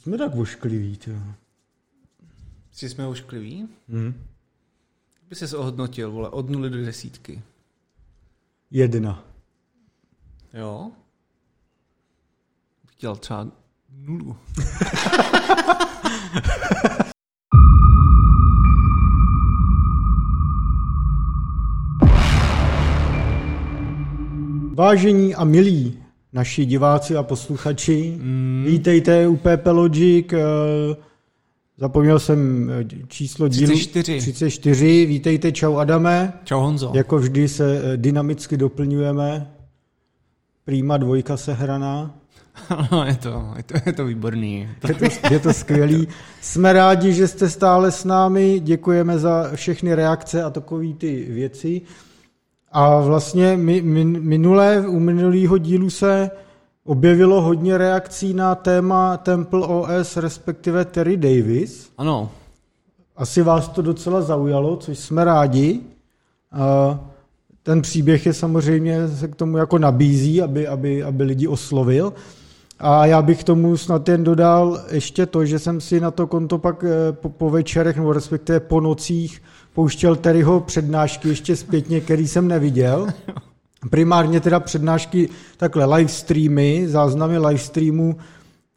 Jsme tak voškliví, jo. Jsi jsme oškliví? Hmm. By se ohodnotil, vole, od nuly do desítky. Jedna. Jo? Bych dělal třeba nulu. Vážení a milí naši diváci a posluchači, mm. vítejte u PP Logic. eh, Zapomněl jsem eh, číslo dílu. 34. 34. Vítejte, čau Adame. Čau Honzo. Jako vždy se eh, dynamicky doplňujeme. Prýma dvojka sehraná. Ano, je to, je to, je to výborný. Je to, je to skvělý. Jsme rádi, že jste stále s námi. Děkujeme za všechny reakce a takové ty věci. A vlastně mi, min, minulé, u minulého dílu se objevilo hodně reakcí na téma Temple OS, respektive Terry Davis. Ano, Asi vás to docela zaujalo, což jsme rádi. Ten příběh je samozřejmě se k tomu jako nabízí, aby, aby, aby lidi oslovil. A já bych tomu snad jen dodal ještě to, že jsem si na to konto pak eh, po, po večerech, nebo respektive po nocích, pouštěl Terryho přednášky ještě zpětně, který jsem neviděl. Primárně teda přednášky, takhle live streamy, záznamy live streamu,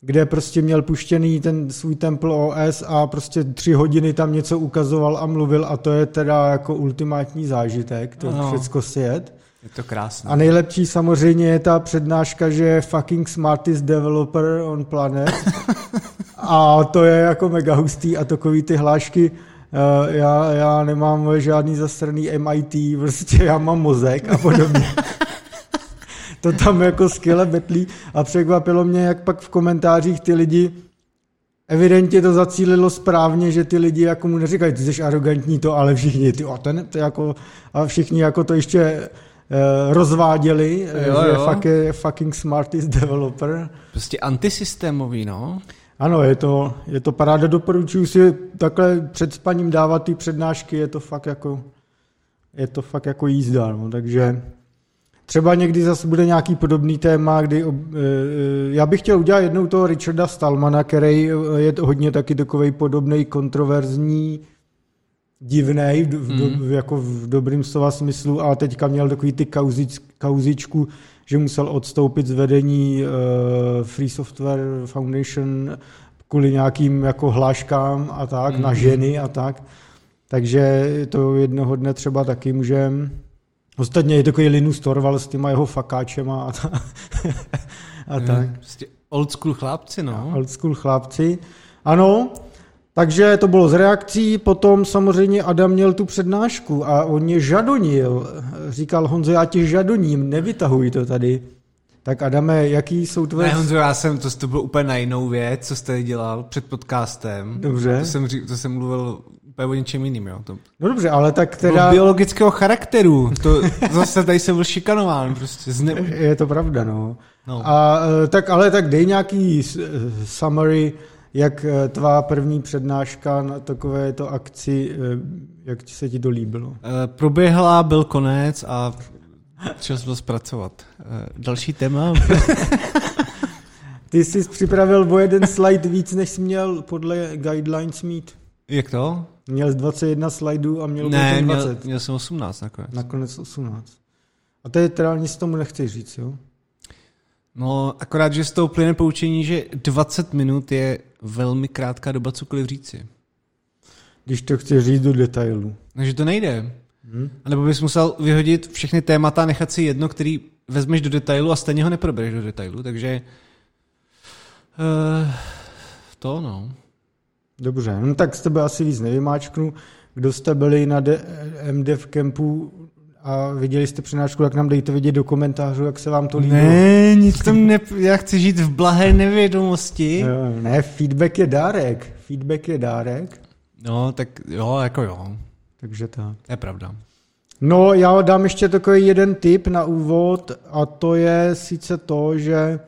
kde prostě měl puštěný ten svůj Temple OS a prostě tři hodiny tam něco ukazoval a mluvil a to je teda jako ultimátní zážitek, to Ano. všecko si jet. je to krásné. A nejlepší samozřejmě je ta přednáška, že je fucking smartest developer on planet. A to je jako mega hustý a takový ty hlášky, já, já nemám žádný zasraný MIT, prostě já mám mozek a podobně. to tam jako skvěle betlí a překvapilo mě, jak pak v komentářích ty lidi Evidentně to zacílilo správně, že ty lidi jako mu neříkají, ty jsi arrogantní to, ale všichni, ty, a ten, to jako, a všichni jako to ještě eh, rozváděli, eh, Jo, že je jo. fuck, je fucking smartest developer. Prostě antisystémový, no. Ano, je to, je to paráda, doporučuji si takhle před spaním dávat ty přednášky, je to fakt jako, je to fakt jako jízda, no, takže třeba někdy zase bude nějaký podobný téma, kdy eh, eh, já bych chtěl udělat jednou toho Richarda Stallmana, který eh, je to hodně taky takový podobný, kontroverzní, divnej, v, Mhm. v, jako v dobrým slova smyslu, a teďka měl takový ty kauzič, kauzičku, že musel odstoupit z vedení uh, Free Software Foundation kvůli nějakým jako hláškám a tak, na Mhm. ženy a tak. Takže to jednoho dne třeba taky můžeme. Ostatně je takový Linus Torvald s těma jeho fakáčema a, ta, a tak. Prostě old school chlapci, no. Old school chlapci. Ano, takže to bylo z reakcí, potom samozřejmě Adam měl tu přednášku a on mě žadonil. Říkal Honzo, já tě žadoním, nevytahuj to tady. Tak Adame, jaký jsou tvoje... Ne, Honzo, já jsem, to, to bylo úplně na jinou věc, co jste dělal před podcastem. Dobře. To jsem, to jsem mluvil úplně o něčem jiným, jo. To No dobře, ale tak teda... teda... biologického charakteru. To zase tady jsem byl šikanován, prostě zne... Je to pravda, no. No. A eh, tak, ale tak dej nějaký eh, summary, jak eh, tvá první přednáška na takové to akci, eh, jak se ti to líbilo. Eh, Proběhla, byl konec a čas byl zpracovat. Další téma. Ty jsi připravil o jeden slide víc, než jsi měl podle guidelines mít. Jak to? Měl jsi 21 slajdů a měl Ne, potom měl, 20. měl jsem 18 nakonec. Nakonec 18. A to je teda nic tomu nechci říct, jo? No, akorát, že z toho plyne poučení, že 20 minut je velmi krátká doba cokoliv říci. Když to chci říct do detailu. Takže to nejde. Hm? A nebo bys musel vyhodit všechny témata a nechat si jedno, který vezmeš do detailu a stejně ho neprobereš do detailu, takže uh, to no. Dobře, no tak z tebe asi víc nevymáčknu. Kdo jste byli na de- MDev campu a viděli jste přednášku, tak nám dejte vědět do komentářů, jak se vám to líbilo. Ne, nic tam ne, já chci žít v blahé nevědomosti. Jo, Ne, feedback je dárek. Feedback je dárek, No, tak jo, jako jo, takže tak. to je pravda. No, já dám ještě takový jeden tip na úvod a to je sice to, že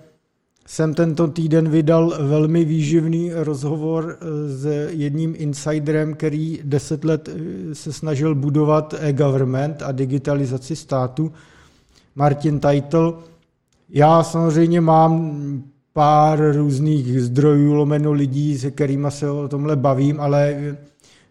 jsem tento týden vydal velmi výživný rozhovor eh, s jedním insiderem, který deset let eh, se snažil budovat e-government a digitalizaci státu. Martin Title. Já samozřejmě mám pár různých zdrojů, lomeno lidí, se kterými se o tomhle bavím, ale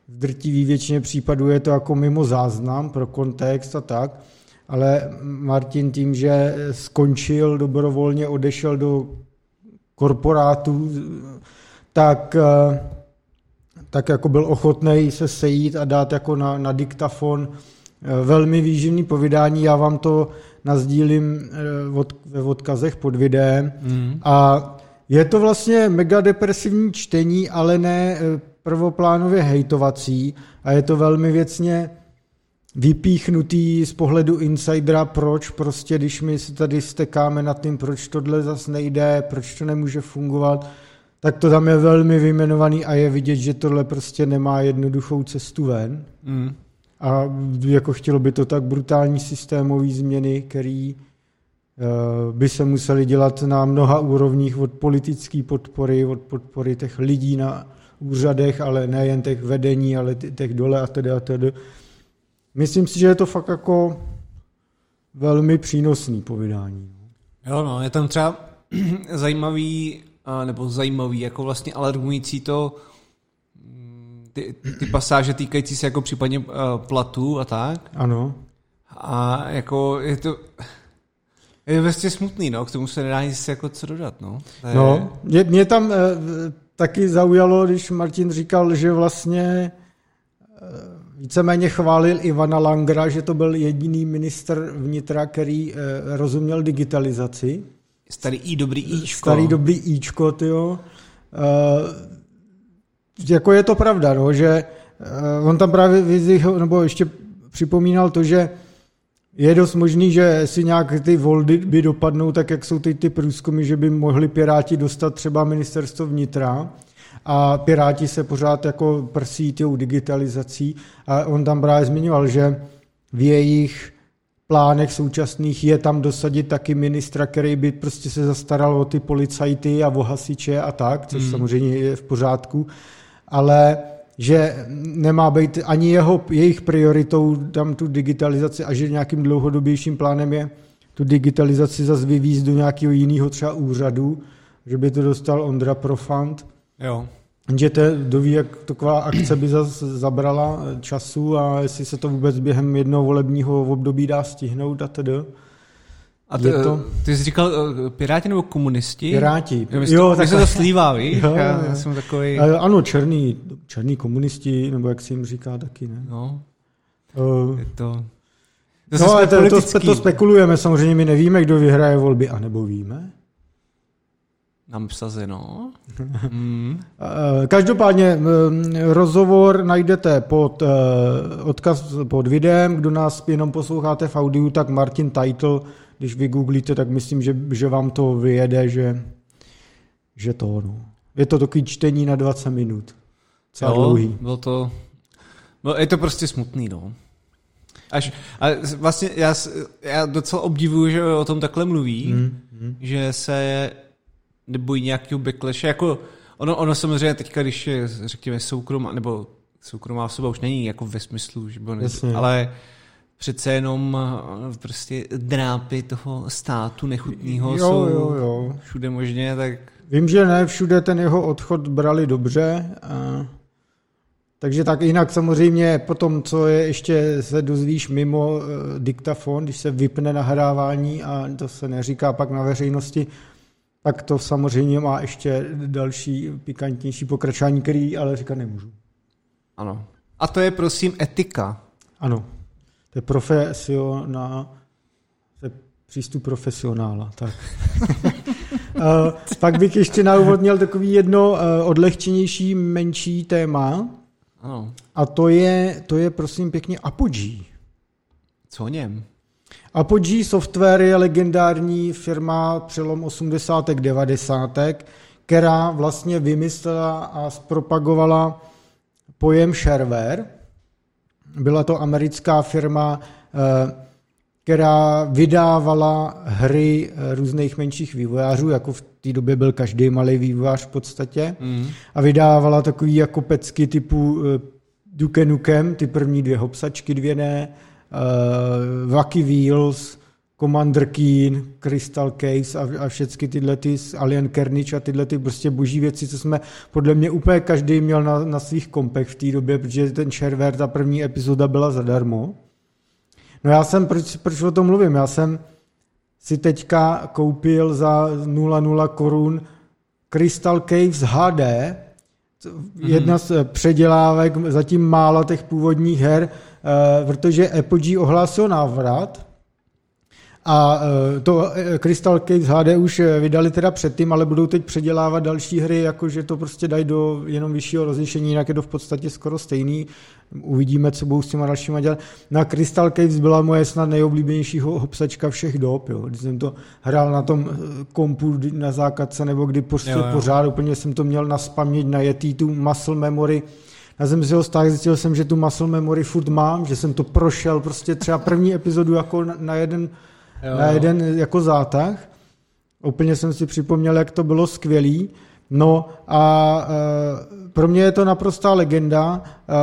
v drtivý většině případů je to jako mimo záznam pro kontext a tak. Ale Martin tím, že skončil dobrovolně, odešel do korporátu, tak, tak jako byl ochotný se sejít a dát jako na, na diktafon velmi výživný povídání. Já vám to nazdílím od, ve odkazech pod videem. Mm. A je to vlastně mega depresivní čtení, ale ne eh, prvoplánově hejtovací a je to velmi věcně vypíchnutý z pohledu insidera, proč prostě, když my se tady stekáme nad tím, proč tohle zase nejde, proč to nemůže fungovat, tak to tam je velmi vyjmenovaný a je vidět, že tohle prostě nemá jednoduchou cestu ven. Mm. A jako chtělo by to tak brutální systémové změny, který Eh, by se museli dělat na mnoha úrovních od politické podpory, od podpory těch lidí na úřadech, ale nejen těch vedení, ale těch dole a tedy a tedy. Myslím si, že je to fakt jako velmi přínosný povídání. Jo, no, je tam třeba zajímavý, nebo zajímavý, jako vlastně alarmující to, mm, ty, ty pasáže týkající se jako případně uh, platů a tak. Ano. A jako je to, je vlastně smutný, no, k tomu se nedá nic jako co dodat, no. Je... No, mě, mě tam e, taky zaujalo, když Martin říkal, že vlastně e, víceméně chválil Ivana Langra, že to byl jediný minister vnitra, který e, rozuměl digitalizaci. Starý i dobrý Ičko. Starý dobrý Ičko, tyjo. E, jako je to pravda, no, že e, on tam právě vyzvihl, nebo ještě připomínal to, že je dost možný, že si nějak ty voldy by dopadnou tak, jak jsou teď ty průzkumy, že by mohli Piráti dostat třeba ministerstvo vnitra a Piráti se pořád jako prsí tou digitalizací a on tam právě zmiňoval, že v jejich plánech současných je tam dosadit taky ministra, který by prostě se zastaral o ty policajty a o hasiče a tak, což hmm. samozřejmě je v pořádku, ale že nemá být ani jeho, jejich prioritou tam tu digitalizaci a že nějakým dlouhodobějším plánem je tu digitalizaci zase vyvízt do nějakého jiného třeba úřadu, že by to dostal Ondra Profant. Jo. Že to doví, jak taková akce by zase zabrala času a jestli se to vůbec během jednoho volebního období dá stihnout a tedy. A ty, to... ty jsi říkal uh, Piráti nebo komunisti? Piráti. Jo, tak se to slívá, víš? Jo, já, já jsem takový. Ano, černý, černý komunisti, nebo jak se jim říká taky, ne? No. Uh, je to... To no, ale to, to, to spekulujeme, samozřejmě my nevíme, kdo vyhraje volby, anebo víme. Nám no. mm. Každopádně rozhovor najdete pod odkaz pod videem, kdo nás jenom posloucháte v audiu, tak Martin Title když vygooglíte, tak myslím, že, že vám to vyjede, že, že to, no. Je to takový čtení na 20 minut. Celá jo, dlouhý. Bylo to, no, je to prostě smutný, no. Až, a vlastně já, já docela obdivuju, že o tom takhle mluví, mm, mm. že se nebojí nějakého backlashe, jako ono, ono samozřejmě teďka, když je, řekněme, soukromá, nebo soukromá osoba už není jako ve smyslu, že by ne, ale přece jenom eh, prostě drápy toho státu nechutného jsou jo, jo. všude možně, tak... Vím, že ne všude ten jeho odchod brali dobře, a... takže tak jinak samozřejmě potom, co je ještě se dozvíš mimo uh, diktafon, když se vypne nahrávání a to se neříká pak na veřejnosti, tak to samozřejmě má ještě další pikantnější pokračování, který ale říkat nemůžu. Ano. A to je prosím etika. Ano. To je profesionál, to je přístup profesionála. Tak. uh, pak bych ještě na úvod měl takový jedno uh, odlehčenější, menší téma. Ano. A to je, to je prosím pěkně Apogee. Co o něm? Apogee Software je legendární firma přelom 80. 90. která vlastně vymyslela a zpropagovala pojem shareware, byla to americká firma, eh, která vydávala hry eh, různých menších vývojářů, jako v té době byl každý malý vývojář v podstatě, mm. a vydávala takový jako pecky typu eh, Duke Nukem, ty první dvě hopsačky, dvě ne, uh, Wacky Wheels, Commander Keen, Crystal Caves a, a všechny tyhle ty Alien Carnage a tyhle ty prostě boží věci, co jsme podle mě úplně každý měl na, na svých kompech v té době, protože ten shareware, ta první epizoda byla zadarmo. No já jsem, proč, proč o tom mluvím, já jsem si teďka koupil za 0,0 korun Crystal Caves HD, jedna z předělávek zatím mála těch původních her, eh, protože Apogee ohlásil návrat a e, to e, Crystal Caves HD už vydali teda předtím, ale budou teď předělávat další hry, jakože to prostě dají do jenom vyššího rozlišení, jinak je to v podstatě skoro stejný. Uvidíme, co budou s těma dalšíma dělat. Na Crystal Caves byla moje snad nejoblíbenější hopsačka všech dob, jo. Když jsem to hrál na tom kompu na základce, nebo kdy prostě jo, jo. pořád úplně jsem to měl na spaměť, na jetý tu muscle memory, já jsem si ho stáhl, zjistil jsem, že tu muscle memory furt mám, že jsem to prošel prostě třeba první epizodu jako na, jeden jo, na jeden jako zátah. Úplně jsem si připomněl, jak to bylo skvělý. No a e, pro mě je to naprostá legenda. E,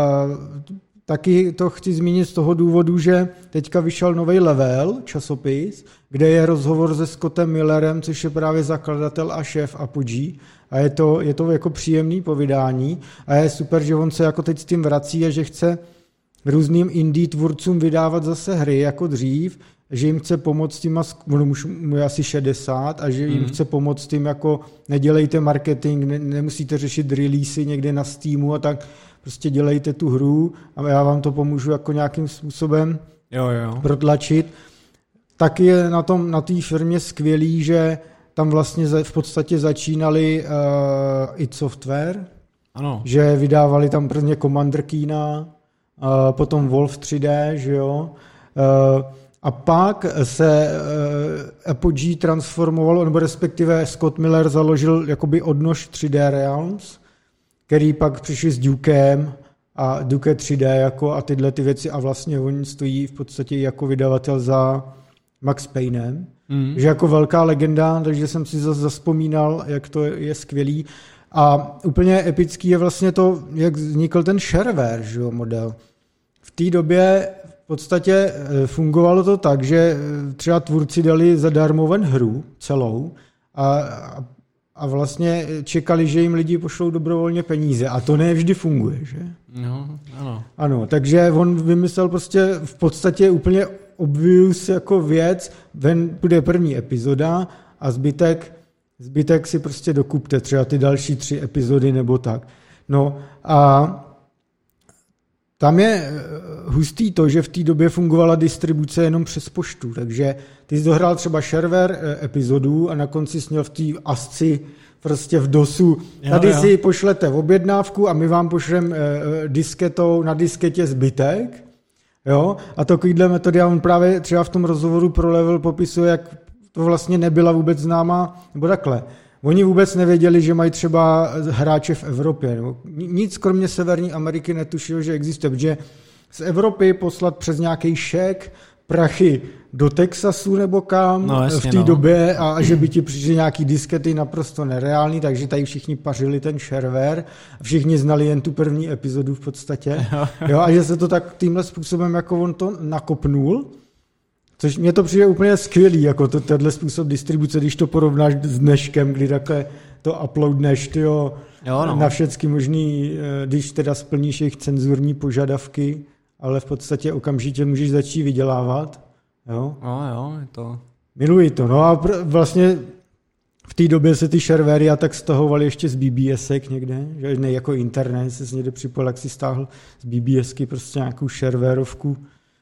taky to chci zmínit z toho důvodu, že teďka vyšel nový level, časopis, kde je rozhovor se Scottem Millerem, což je právě zakladatel a šéf Apogee. A je to, je to jako příjemný povídání. A je super, že on se jako teď s tím vrací a že chce různým indie tvůrcům vydávat zase hry jako dřív, že jim chce pomoct tím, ono už mu je asi 60, a že jim mm. chce pomoct tím, jako nedělejte marketing, ne, nemusíte řešit releasy někde na Steamu a tak, prostě dělejte tu hru a já vám to pomůžu jako nějakým způsobem jo, jo. protlačit. Tak je na tom, na té firmě skvělý, že tam vlastně v podstatě začínali uh, id Software, ano. že vydávali tam prvně Commander Keena, uh, potom Wolf 3D, že jo, uh, a pak se uh, Apogee transformovalo, nebo respektive Scott Miller založil jakoby odnož 3D Realms, který pak přišli s Dukem a Duke 3D jako a tyhle ty věci a vlastně oni stojí v podstatě jako vydavatel za Max Paynem, mm. že jako velká legenda, takže jsem si zase zaspomínal, jak to je skvělý. A úplně epický je vlastně to, jak vznikl ten shareware že model. V té době podstatě eh, fungovalo to tak, že eh, třeba tvůrci dali zadarmo ven hru celou a, a vlastně čekali, že jim lidi pošlou dobrovolně peníze a to ne vždy funguje, že? No, ano. Ano, takže on vymyslel prostě v podstatě úplně obvious jako věc, ven bude první epizoda a zbytek, zbytek si prostě dokupte, třeba ty další tři epizody nebo tak. No a tam je eh, hustý to, že v té době fungovala distribuce jenom přes poštu, takže ty jsi dohrál třeba shareware eh, epizodu a na konci jsi měl v té asci prostě v DOSu, tady jo, jo. si pošlete v objednávku a my vám pošleme eh, disketou na disketě zbytek, jo, a takovýhle metody, a on právě třeba v tom rozhovoru pro Level popisuje, jak to vlastně nebyla vůbec známá, nebo takhle, Oni vůbec nevěděli, že mají třeba hráče v Evropě. Nebo nic kromě Severní Ameriky netušil, že existuje, protože z Evropy poslat přes nějaký šek prachy do Texasu nebo kam no, jasně, v té no. době a že by ti přišly nějaký diskety naprosto nereální, takže tady všichni pařili ten shareware a všichni znali jen tu první epizodu v podstatě. jo, a že se to tak tímhle způsobem, jako on to nakopnul, Což mě to přijde úplně skvělý, jako to, tenhle způsob distribuce, když to porovnáš s dneškem, kdy takhle to uploadneš tyjo, jo, no. na všechny možný, eh, když teda splníš jejich cenzurní požadavky, ale v podstatě okamžitě můžeš začít vydělávat. Jo? No jo, je to... Miluji to. No a pr- vlastně v té době se ty sharewary a tak stahovaly ještě z BBSek někde, že ne jako internet, se někde připojil, jak si stáhl z BBSky prostě nějakou sharewareovku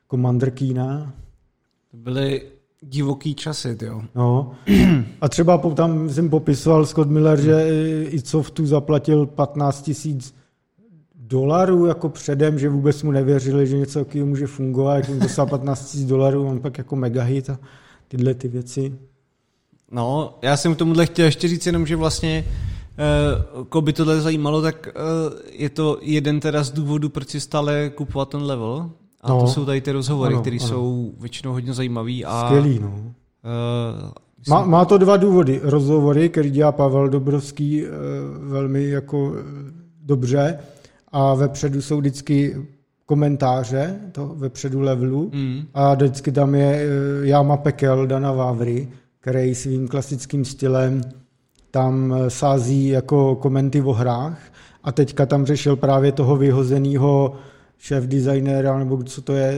Commander Keena to byly divoký časy, jo. No. A třeba tam jsem popisoval Scott Miller, že i Softu zaplatil 15 tisíc dolarů jako předem, že vůbec mu nevěřili, že něco takového může fungovat, jak jim dostal 15 tisíc dolarů, on pak jako megahit a tyhle ty věci. No, já jsem k tomuhle chtěl ještě říct jenom, že vlastně Uh, koho by tohle zajímalo, tak uh, je to jeden teda z důvodů, proč si stále kupovat ten level, a no. to jsou tady ty rozhovory, které jsou většinou hodně zajímavé. A, Skvělý, no. Uh, má, má to dva důvody. Rozhovory, který dělá Pavel Dobrovský velmi jako uh, dobře a vepředu jsou vždycky komentáře to vepředu levelu mm. a vždycky tam je eh, Jáma Pekel Dana Vávry, který svým klasickým stylem tam sází jako komenty o hrách a teďka tam řešil právě toho vyhozeného šéf designéra, nebo co to je,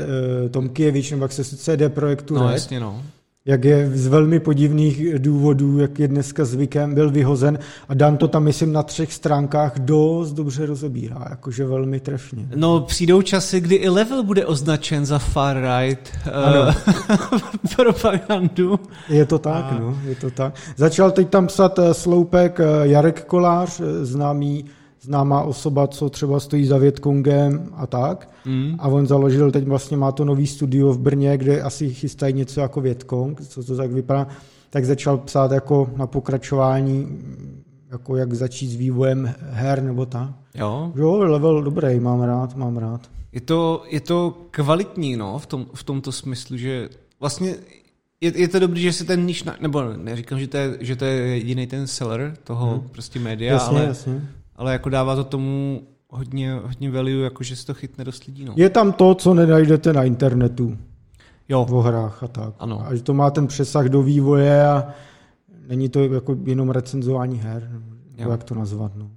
eh, Tom Kievič, nebo jak se CD Projektu No jasně, no. Jak je z velmi podivných důvodů, jak je dneska zvykem, byl vyhozen a Dan to tam, myslím, na třech stránkách dost dobře rozebírá, jakože velmi trefně. No, přijdou časy, kdy i level bude označen za far right uh, propagandu. Je to tak, a... no, je to tak. Začal teď tam psat eh, sloupek eh, Jarek Kolář, eh, známý známá osoba, co třeba stojí za Větkongem a tak. Mm. A on založil, teď vlastně má to nový studio v Brně, kde asi chystají něco jako Větkong, co to tak vypadá. Tak začal psát jako na pokračování, jako jak začít s vývojem her nebo tak. Jo. Jo, level dobrý, mám rád, mám rád. Je to, je to kvalitní, no, v, tom, v tomto smyslu, že vlastně je, je to dobrý, že se ten níž, nebo neříkám, že to je, že to je jediný ten seller toho hmm. prostě média, Jasně, ale, jasně. Ale jako dává to tomu hodně, hodně value, jako že se to chytne dost lidí, no. Je tam to, co nenajdete na internetu. Jo. O hrách a tak. Ano. A že to má ten přesah do vývoje a není to jako jenom recenzování her, nebo Jo. jak to nazvat. No.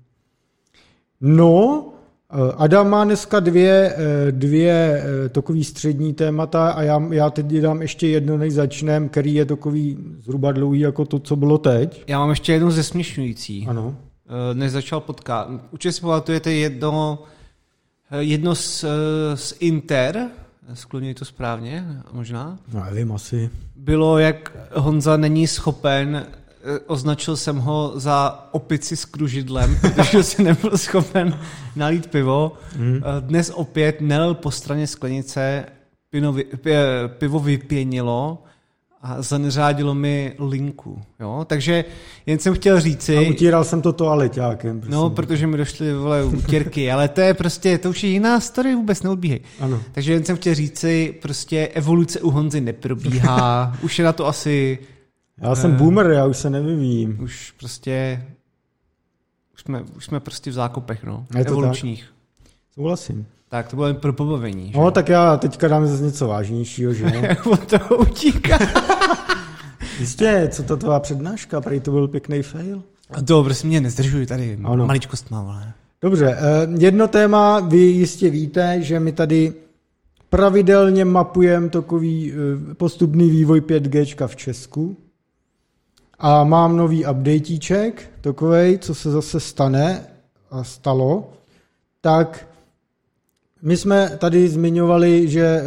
no, eh, Adam má dneska dvě, eh, dvě eh, takový střední témata a já, já teď dám ještě jedno, než začnem, který je takový zhruba dlouhý jako to, co bylo teď. Já mám ještě jednu zesměšňující. Ano. Eh, než začal podcast. Určitě si pamatujete jedno, eh, jedno z, eh, z Inter, skloňuji to správně, možná, No, nevím, asi. bylo, jak Honza není schopen, označil jsem ho za opici s kružidlem, protože si nebyl schopen nalít pivo. Eh, Dnes opět nelil po straně sklenice, pivo vypěnilo a zaneřádilo mi linku. Jo? Takže jen jsem chtěl říci... A utíral jsem to toaleťákem. Prosím. No, protože mi došly vole utěrky, ale to je prostě, to už je jiná story, vůbec neodbíhej. Ano. Takže jen jsem chtěl říci, prostě evoluce u Honzy neprobíhá, už je na to asi, Já jsem Eh. boomer, já už se nevyvíjím. už prostě, už jsme, už jsme prostě v zákopech, no, Je to evolučních. Souhlasím. Tak. to bylo jen pro pobavení, že? No, tak já teďka dám zase něco vážnějšího, že? Jak od toho utíká. Jistě, co to tvá přednáška, prej to byl pěkný fail. A to prostě mě nezdržuj tady, Ano. maličkost mám, ale. Dobře, eh, jedno téma, vy jistě víte, že my tady pravidelně mapujeme takový eh, postupný vývoj 5G v Česku a mám nový updatíček, takovej, co se zase stane a stalo, tak my jsme tady zmiňovali, že eh,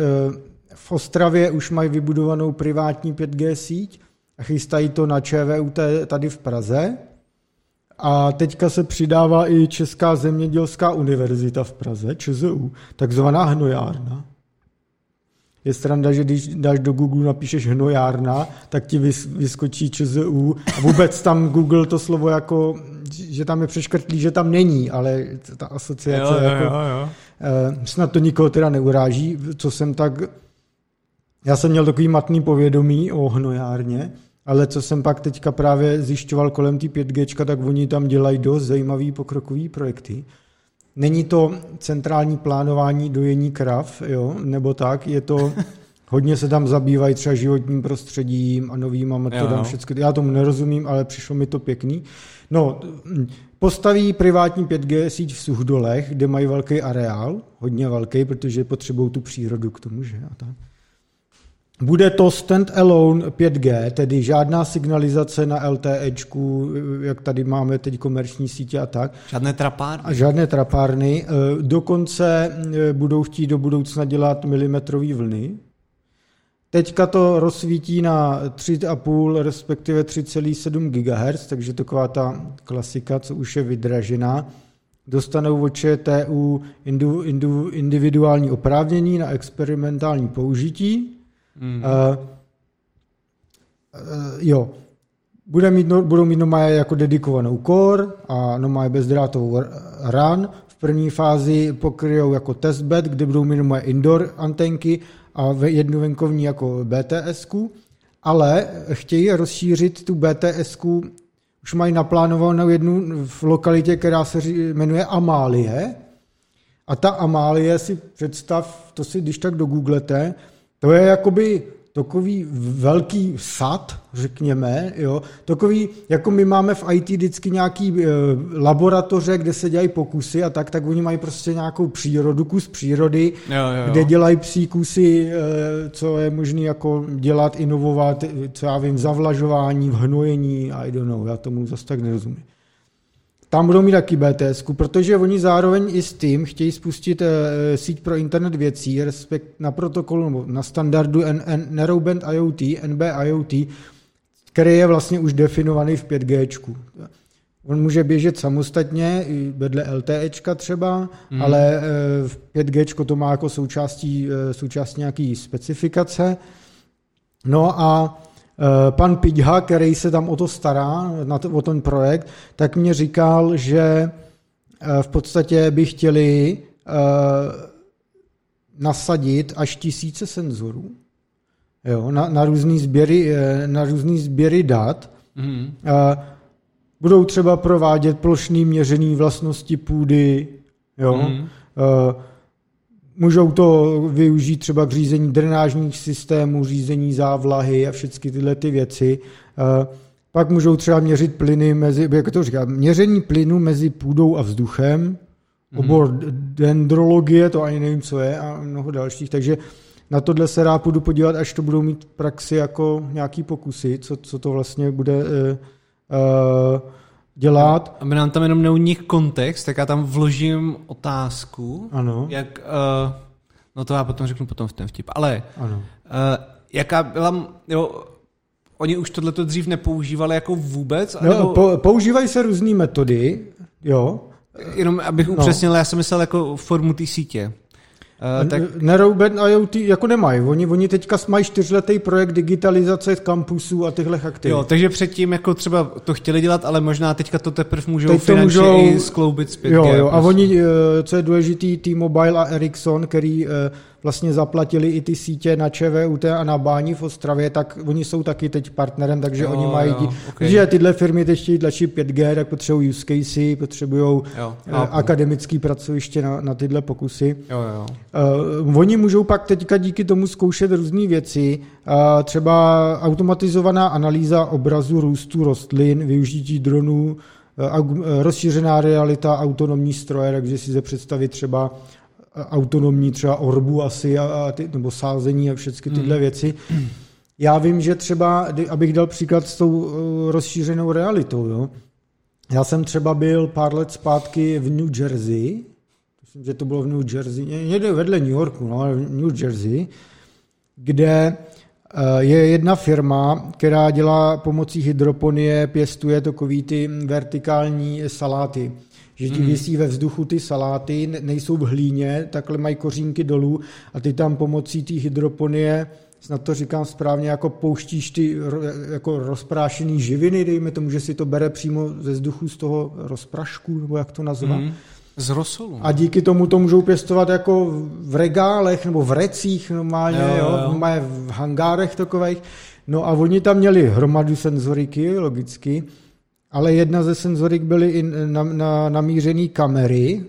v Ostravě už mají vybudovanou privátní 5G síť a chystají to na ČVUT tady v Praze. A teďka se přidává i Česká zemědělská univerzita v Praze, ČZU, takzvaná hnojárna. Je stranda, že když dáš do Google napíšeš hnojárna, tak ti vys- vyskočí ČZU a vůbec tam Google to slovo jako, že tam je přeškrtlý, že tam není, ale ta asociace jako, jo. Eh, snad to nikoho teda neuráží, co jsem tak... Já jsem měl takový matný povědomí o hnojárně, ale co jsem pak teďka právě zjišťoval kolem té 5G, tak oni tam dělají dost zajímavý pokrokový projekty. Není to centrální plánování dojení krav, jo, nebo tak, je to, hodně se tam zabývají třeba životním prostředím a novýma metodami, jo. všechno. Já tomu nerozumím, ale přišlo mi to pěkný. No, postaví privátní 5G síť v Suchdolech, kde mají velký areál, hodně velký, protože potřebují tu přírodu k tomu, že? A tak. Bude to stand-alone 5G, tedy žádná signalizace na LTEčku, jak tady máme teď komerční sítě a tak, Žádné trapárny. a žádné trapárny. Eh, Dokonce eh, budou chtít do budoucna dělat milimetrové vlny. Teďka to rozsvítí na 3,5 respektive 3,7 GHz, takže taková ta klasika, co už je vydražená. Dostanou od ČTU individuální oprávnění na experimentální použití. Mm. Uh, uh, jo, bude mít, no, budou mít normálně jako dedikovanou core a normálně bezdrátovou RAN. V první fázi pokryjou jako testbed, kde budou mít normálně indoor antenky a jednu venkovní jako BTS, ale chtějí rozšířit tu BTS, už mají naplánovanou jednu v lokalitě, která se jmenuje Amálie, A ta Amálie si představ, to si když tak dogooglete, to je jakoby takový velký sad, řekněme, jo, takový, jako my máme v IT vždycky nějaký e, laboratoře, kde se dělají pokusy a tak, tak oni mají prostě nějakou přírodu, kus přírody, Jo, jo, jo. kde dělají psí kusy, e, co je možné jako dělat, inovovat, co já vím, v zavlažování, v hnojení, I don't know, já tomu zase tak nerozumím. Tam budou mít taky BTS, protože oni zároveň i s tím chtějí spustit e, síť pro internet věcí, respekt na protokolu nebo na standardu N, N, Narrowband IoT, NB IoT, který je vlastně už definovaný v 5G. On může běžet samostatně, i vedle LTEčka třeba, hmm. ale e, v 5G to má jako součástí, součástí nějaký specifikace. No a Eh, pan Pidha, který se tam o to stará, na to, o ten projekt, tak mě říkal, že eh, v podstatě by chtěli eh, nasadit až tisíce senzorů jo, na, na různé sběry, na různý sběry dat. Mm. Budou třeba provádět plošný měření vlastnosti půdy, jo, mm. Můžou to využít třeba k řízení drenážních systémů, řízení závlahy a všechny tyhle ty věci. Eh, pak můžou třeba měřit plyny mezi, jak to říká, měření plynu mezi půdou a vzduchem, mm-hmm. obor dendrologie, to ani nevím, co je, a mnoho dalších, takže na tohle se rád půjdu podívat, až to budou mít praxi jako nějaký pokusy, co, co to vlastně bude uh, uh, dělat. Aby nám tam jenom neunik kontext, tak já tam vložím otázku. Ano. Jak, uh, no to já potom řeknu potom v ten vtip. Ale ano. Uh, jaká byla, jo, oni už tohleto dřív nepoužívali jako vůbec? No, nebo... po, používají se různé metody, jo. Jenom abych upřesnil, no. já jsem myslel jako formu té sítě. Uh, tak... Narrowband IoT jako nemají. Oni, oni teďka mají čtyřletý projekt digitalizace kampusů a tyhle aktivit. Jo, takže předtím jako třeba to chtěli dělat, ale možná teďka to teprve můžou Teď finančně můžou... i skloubit zpět. Jo, jo, a prostě. oni, eh, co je důležitý, T-Mobile a Ericsson, který eh, vlastně zaplatili i ty sítě na ČVUT a na Bání v Ostravě, tak oni jsou taky teď partnerem, takže jo, oni mají, jo, okay. že tyhle firmy teď chtějí tlačit 5G, tak potřebují use casey, potřebují eh, akademické pracoviště na, na tyhle pokusy. Jo, jo. Uh, oni můžou pak teďka díky tomu zkoušet různé věci, uh, třeba automatizovaná analýza obrazu růstu rostlin, využití dronů, rozšířená realita, autonomní stroje, takže si se představit třeba autonomní třeba orbu asi a, a ty, nebo sázení a všechny tyhle mm. věci. Já vím, že třeba, abych dal příklad s tou uh, rozšířenou realitou, jo. Já jsem třeba byl pár let zpátky v New Jersey, myslím, že to bylo v New Jersey, někde vedle New Yorku, no, ale v New Jersey, kde uh, je jedna firma, která dělá pomocí hydroponie, pěstuje takový ty vertikální saláty že ti mm. visí ve vzduchu ty saláty, nejsou v hlíně, takhle mají kořínky dolů a ty tam pomocí té hydroponie snad to říkám správně, jako pouštíš ty jako rozprášený živiny, dejme tomu, že si to bere přímo ze vzduchu z toho rozprašku, nebo jak to nazvat. Mm. Z rosolu. A díky tomu to můžou pěstovat jako v regálech nebo v recích normálně, jo, jo. jo. V hangárech takových. No a oni tam měli hromadu senzoriky, logicky, ale jedna ze senzorik byly i na, na, namířený kamery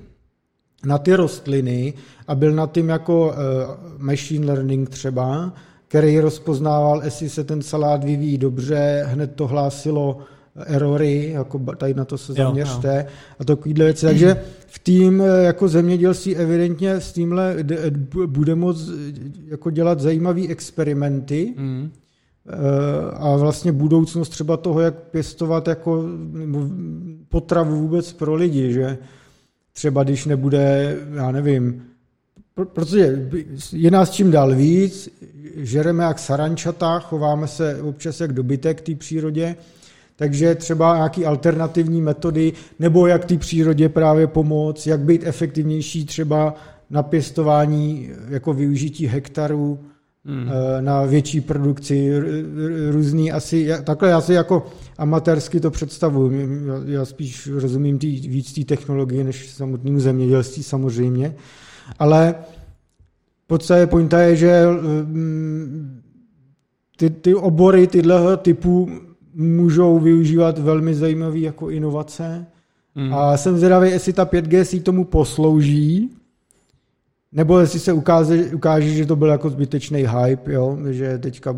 na ty rostliny a byl na tím jako uh, machine learning třeba, který rozpoznával, jestli se ten salát vyvíjí dobře, hned to hlásilo erory, jako tady na to se zaměřte jo, jo. a takovýhle věci. Takže v tým eh, jako zemědělství evidentně s tímhle bude moct jako dělat zajímavé experimenty, mm. Eh, a vlastně budoucnost třeba toho, jak pěstovat jako potravu vůbec pro lidi, že? Třeba když nebude, já nevím, protože je nás čím dál víc, žereme jak sarančata, chováme se občas jak dobytek té přírodě, takže třeba nějaký alternativní metody, nebo jak té přírodě právě pomoct, jak být efektivnější třeba na pěstování, jako využití hektarů, hmm. Eh, na větší produkci, různý asi, takhle já si jako amatérsky to představuji, já spíš rozumím tý, víc té technologie než samotnému zemědělství samozřejmě, ale podstatě pointa je, že mm, ty, ty obory tyhle typu můžou využívat velmi zajímavé jako inovace. Hmm. A jsem zvědavý, jestli ta 5G si tomu poslouží, nebo jestli se ukáže, ukáže, že to byl jako zbytečný hype, jo, že teďka...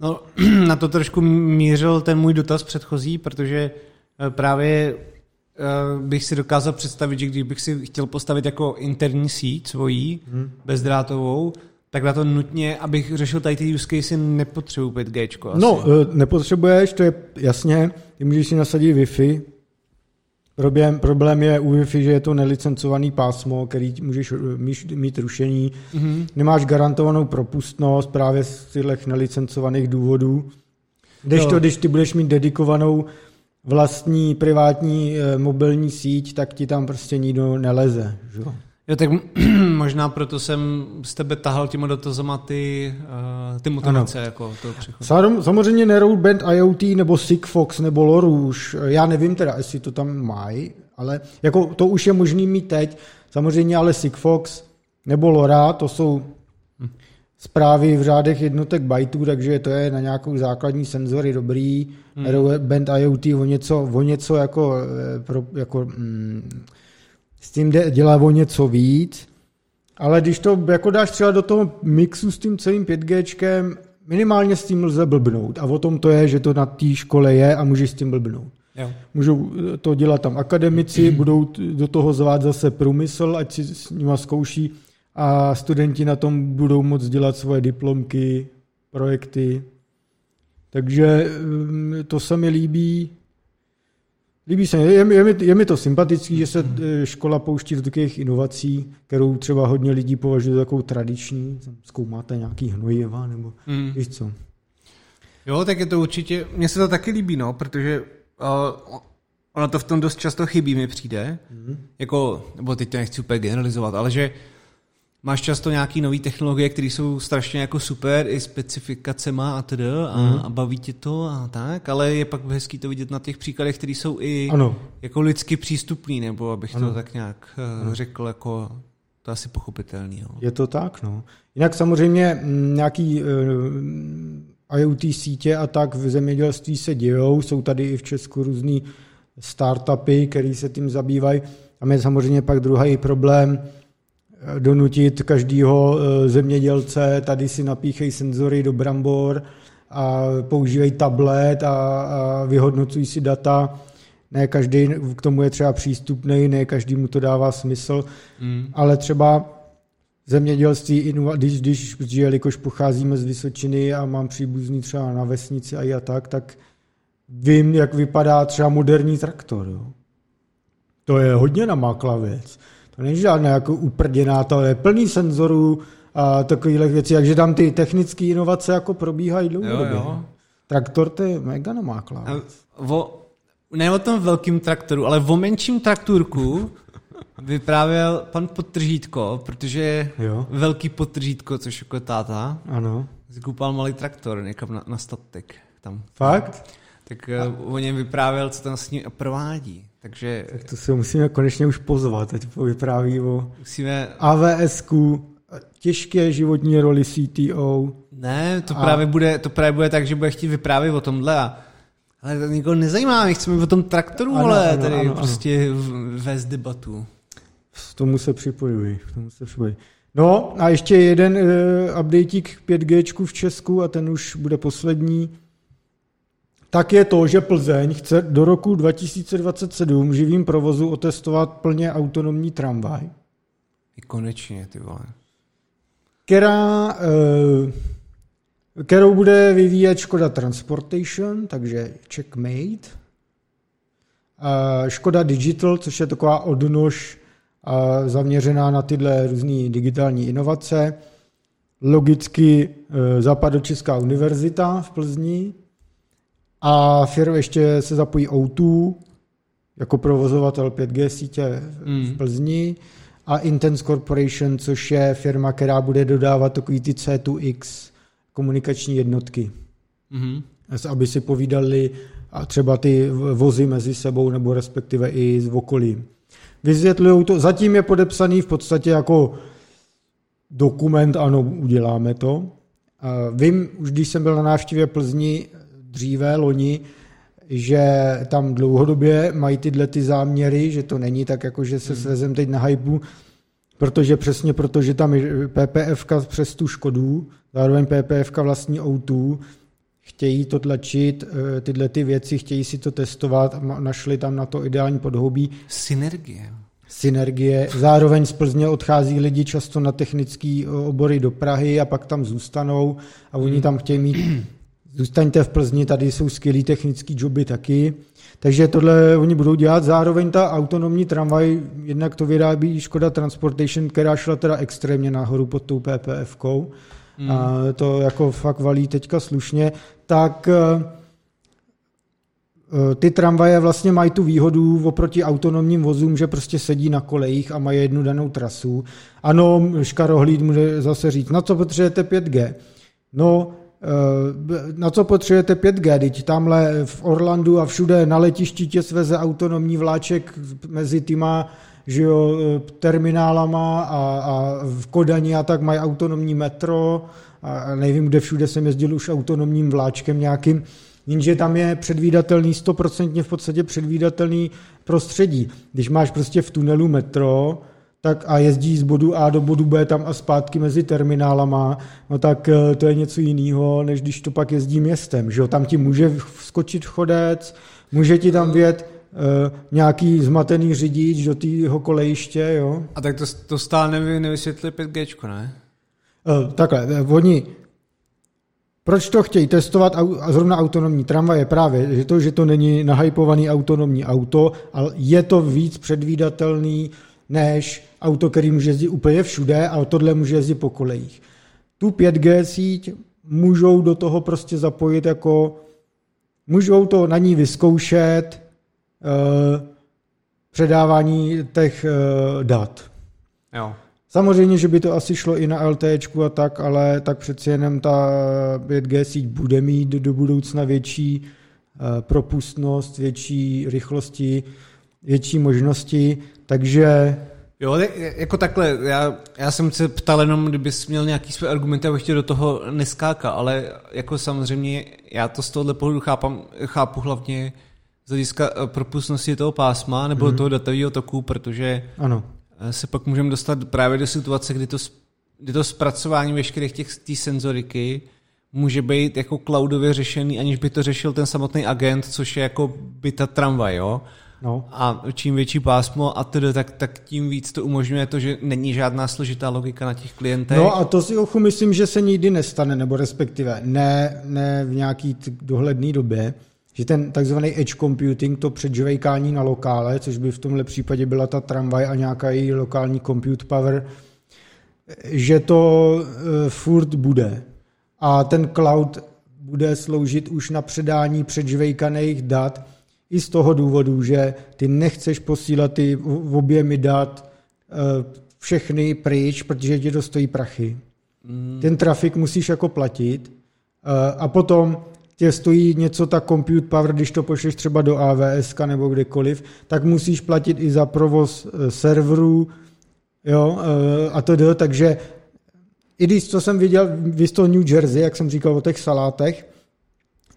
No, na to trošku mířil ten můj dotaz předchozí, protože eh, právě uh, bych si dokázal představit, že kdybych si chtěl postavit jako interní síť svojí, hmm. bezdrátovou, tak na to nutně, abych řešil tady ty use case, nepotřebuji 5G. Asi. No, eh, nepotřebuješ, to je jasně, ty můžeš si nasadit Wi-Fi, Problém, problém je u Wi-Fi, že je to nelicencovaný pásmo, který můžeš mít, mít rušení. Mm-hmm. Nemáš garantovanou propustnost právě z těch nelicencovaných důvodů. Když, to, když ty budeš mít dedikovanou vlastní privátní e, mobilní síť, tak ti tam prostě nikdo neleze. Že? Jo, tak možná proto jsem z tebe tahal těma dotazama ty, uh, ty motivace. Ano. Jako to Samozřejmě Neroadband IoT nebo Sigfox nebo Loruš, já nevím teda, jestli to tam mají, ale jako to už je možný mít teď. Samozřejmě ale Sigfox nebo LoRa, to jsou zprávy v řádech jednotek bajtů, takže to je na nějakou základní senzory dobrý. Hmm. Narrowband IoT o něco, o něco jako, eh, pro, jako mm, s tím dělá o něco víc, ale když to jako dáš třeba do toho mixu s tím celým 5G, minimálně s tím lze blbnout. A o tom to je, že to na té škole je a můžeš s tím blbnout. Jo. Můžou to dělat tam akademici, mm. budou do toho zvát zase průmysl, ať si s nima zkouší a studenti na tom budou moct dělat svoje diplomky, projekty. Takže mm, to se mi líbí. Líbí se, je, je, mi, je mi to sympatický, že se eh, škola pouští do takových inovací, kterou třeba hodně lidí považuje za takovou tradiční. Zkoumáte nějaký hnojiva nebo mm. víš co. Jo, tak je to určitě, mně se to taky líbí, no, protože uh, ono to v tom dost často chybí, mi přijde. Mm. Jako, nebo teď to nechci úplně generalizovat, ale že uh, máš často nějaké nové technologie, které jsou strašně jako super, i specifikacema a td. A, mm. a baví tě to a tak, ale je pak hezký to vidět na těch příkladech, které jsou i ano. jako lidsky přístupný, nebo abych ano. to tak nějak eh, ano. řekl, jako to asi pochopitelný. Jo. Je to tak, no. Jinak samozřejmě mm, nějaký uh, IoT sítě a tak v zemědělství se dějou, jsou tady i v Česku různý startupy, které se tím zabývají. A je samozřejmě pak druhý problém, donutit každého eh, zemědělce, tady si napíchej senzory do brambor a používej tablet a, a vyhodnocují si data. Ne každý k tomu je třeba přístupný, ne každý mu to dává smysl, mm. ale třeba zemědělství, když, když, jelikož pocházíme z Vysočiny a mám příbuzný třeba na vesnici a já tak, tak vím, jak vypadá třeba moderní traktor. Jo. To je hodně namáklá věc. To není žádná jako uprděná, to je plný senzorů a takovýhle věcí, takže tam ty technické inovace jako probíhají dlouhodobě. Jo, jo. Traktor to je mega namáklá. O, ne o tom velkým traktoru, ale o menším traktorku vyprávěl pan Potržítko, protože jo. velký Potržítko, což jako táta, ano. zkoupal malý traktor někam na, na statek. Tam. Fakt? Tak a... Eh, o něm vyprávěl, co tam s ním provádí. Takže... Tak to si musíme konečně už pozvat, ať vypráví o musíme... avs těžké životní roli CTO. Ne, to, a... právě bude, to právě bude tak, že bude chtít vyprávět o tomhle a ale to nikoho nezajímá, my chceme o tom traktoru, ano, ale ano, tady ano, prostě ano. vést debatu. K tomu se připojuji. K tomu se připojuji. No a ještě jeden uh, updateík k 5G v Česku a ten už bude poslední tak je to, že Plzeň chce do roku 2027 živým provozu otestovat plně autonomní tramvaj. I konečně, ty vole. Která, eh, kterou bude vyvíjet Škoda Transportation, takže checkmate. Škoda Digital, což je taková odnož zaměřená na tyhle různé digitální inovace. Logicky eh, Západočeská univerzita v Plzni, a firma ještě se zapojí O2 jako provozovatel 5G sítě mm. v Plzni a Intense Corporation, což je firma, která bude dodávat takový ty C2X komunikační jednotky. Mm. Aby si povídali a třeba ty vozy mezi sebou nebo respektive i z okolí. Vysvětlují to, zatím je podepsaný v podstatě jako dokument, ano, uděláme to. Vím, už když jsem byl na návštěvě Plzni, dříve, loni, že tam dlouhodobě mají tyhle ty záměry, že to není tak, jako že se hmm. svezem teď na hypu, protože přesně protože tam je PPF přes tu Škodu, zároveň PPF vlastní O2, chtějí to tlačit, eh, tyhle ty věci, chtějí si to testovat, našli tam na to ideální podhoubí. Synergie. Synergie. Zároveň z Plzně odchází lidi často na technické obory do Prahy a pak tam zůstanou a oni hmm. tam chtějí mít zůstaňte v Plzni, tady jsou skvělý technický joby taky. Takže tohle oni budou dělat. Zároveň ta autonomní tramvaj, jednak to vyrábí Škoda Transportation, která šla teda extrémně nahoru pod tou PPF-kou. Mm. A to jako fakt valí teďka slušně. Tak eh, eh, ty tramvaje vlastně mají tu výhodu oproti autonomním vozům, že prostě sedí na kolejích a mají jednu danou trasu. Ano, Škarohlíd může zase říct, na co potřebujete 5G? No, na co potřebujete 5G, teď tamhle v Orlandu a všude na letišti tě sveze autonomní vláček mezi týma že jo, terminálama a, a v Kodani a tak mají autonomní metro. A nevím, kde všude jsem jezdil už autonomním vláčkem nějakým, jenže tam je předvídatelný, stoprocentně v podstatě předvídatelný prostředí. Když máš prostě v tunelu metro, tak a jezdí z bodu A do bodu B tam a zpátky mezi terminálama, no tak eh, to je něco jiného, než když to pak jezdí městem, že jo? Tam ti může skočit chodec, může ti tam vět uh, nějaký zmatený řidič do tého kolejiště, jo? A tak to, to stále nevy, nevysvětli 5G, ne? Uh, takhle, oni proč to chtějí testovat a zrovna autonomní tramvaj je právě že to, že to není nahypovaný autonomní auto, ale je to víc předvídatelný, než auto, který může jezdit úplně všude a tohle může jezdit po kolejích. Tu 5G síť můžou do toho prostě zapojit jako, můžou to na ní vyzkoušet uh, předávání těch uh, dat. Jo. Samozřejmě, že by to asi šlo i na LTE a tak, ale tak přeci jenom ta 5G síť bude mít do budoucna větší uh, propustnost, větší rychlosti, větší možnosti, takže Jo, jako takhle, já, já jsem se ptal jenom, kdybys měl nějaký své argumenty, abych tě do toho neskákal, ale jako samozřejmě já to z tohohle pohledu chápám, chápu hlavně z hlediska eh, propustnosti toho pásma nebo mm-hmm. toho datového toku, protože ano. Eh, se pak můžeme dostat právě do situace, kdy to, kdy to zpracování veškerých těch tý senzoriky může být jako cloudově řešený, aniž by to řešil ten samotný agent, což je jako by ta tramvaj, jo? No. A čím větší pásmo a tedy, tak, tak tím víc to umožňuje to, že není žádná složitá logika na těch klientech. No a to si ochu myslím, že se nikdy nestane, nebo respektive ne, ne v nějaký dohledné době, že ten takzvaný edge computing, to předžvejkání na lokále, což by v tomhle případě byla ta tramvaj a nějaká její lokální compute power, že to uh, furt bude. A ten cloud bude sloužit už na předání předžvejkaných dat, i z toho důvodu, že ty nechceš posílat ty objemy dat eh, všechny pryč, protože ti to stojí prachy. Mm. Ten trafik musíš jako platit eh, a potom tě stojí něco ta compute power, když to pošleš třeba do AWS nebo kdekoliv, tak musíš platit i za provoz eh, serverů, jo, a to jde, takže i když, co jsem viděl, vy New Jersey, jak jsem říkal o těch salátech,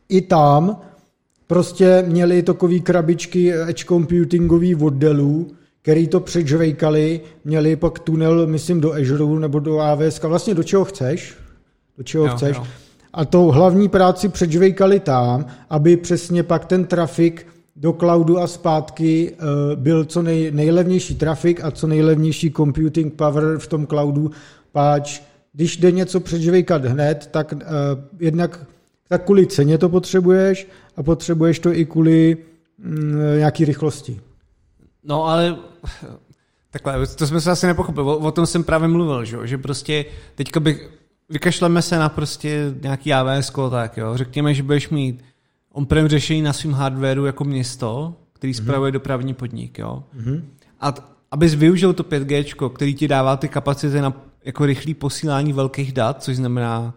i tam prostě měli takový krabičky edge computingový oddelů, který to předžvejkali, měli pak tunel, myslím, do Azure nebo do AWS, vlastně do čeho chceš, do čeho jo, chceš. Jo. A to hlavní práci předžvejkali tam, aby přesně pak ten trafik do cloudu a zpátky uh, byl co nej, nejlevnější trafik a co nejlevnější computing power v tom cloudu, páč když jde něco předžvejkat hned, tak uh, jednak tak kvůli ceně to potřebuješ a potřebuješ to i kvůli mm, nějaký rychlosti. No ale takhle, to jsme se asi nepochopili, o, o tom jsem právě mluvil, že, že prostě teďka bych, vykašleme se na prostě nějaký AWS, tak jo, řekněme, že budeš mít on-prem řešení na svém hardwareu jako město, který mm-hmm. spravuje dopravní podnik, jo. Mm-hmm. A abys využil to 5G, který ti dává ty kapacity na jako rychlé posílání velkých dat, což znamená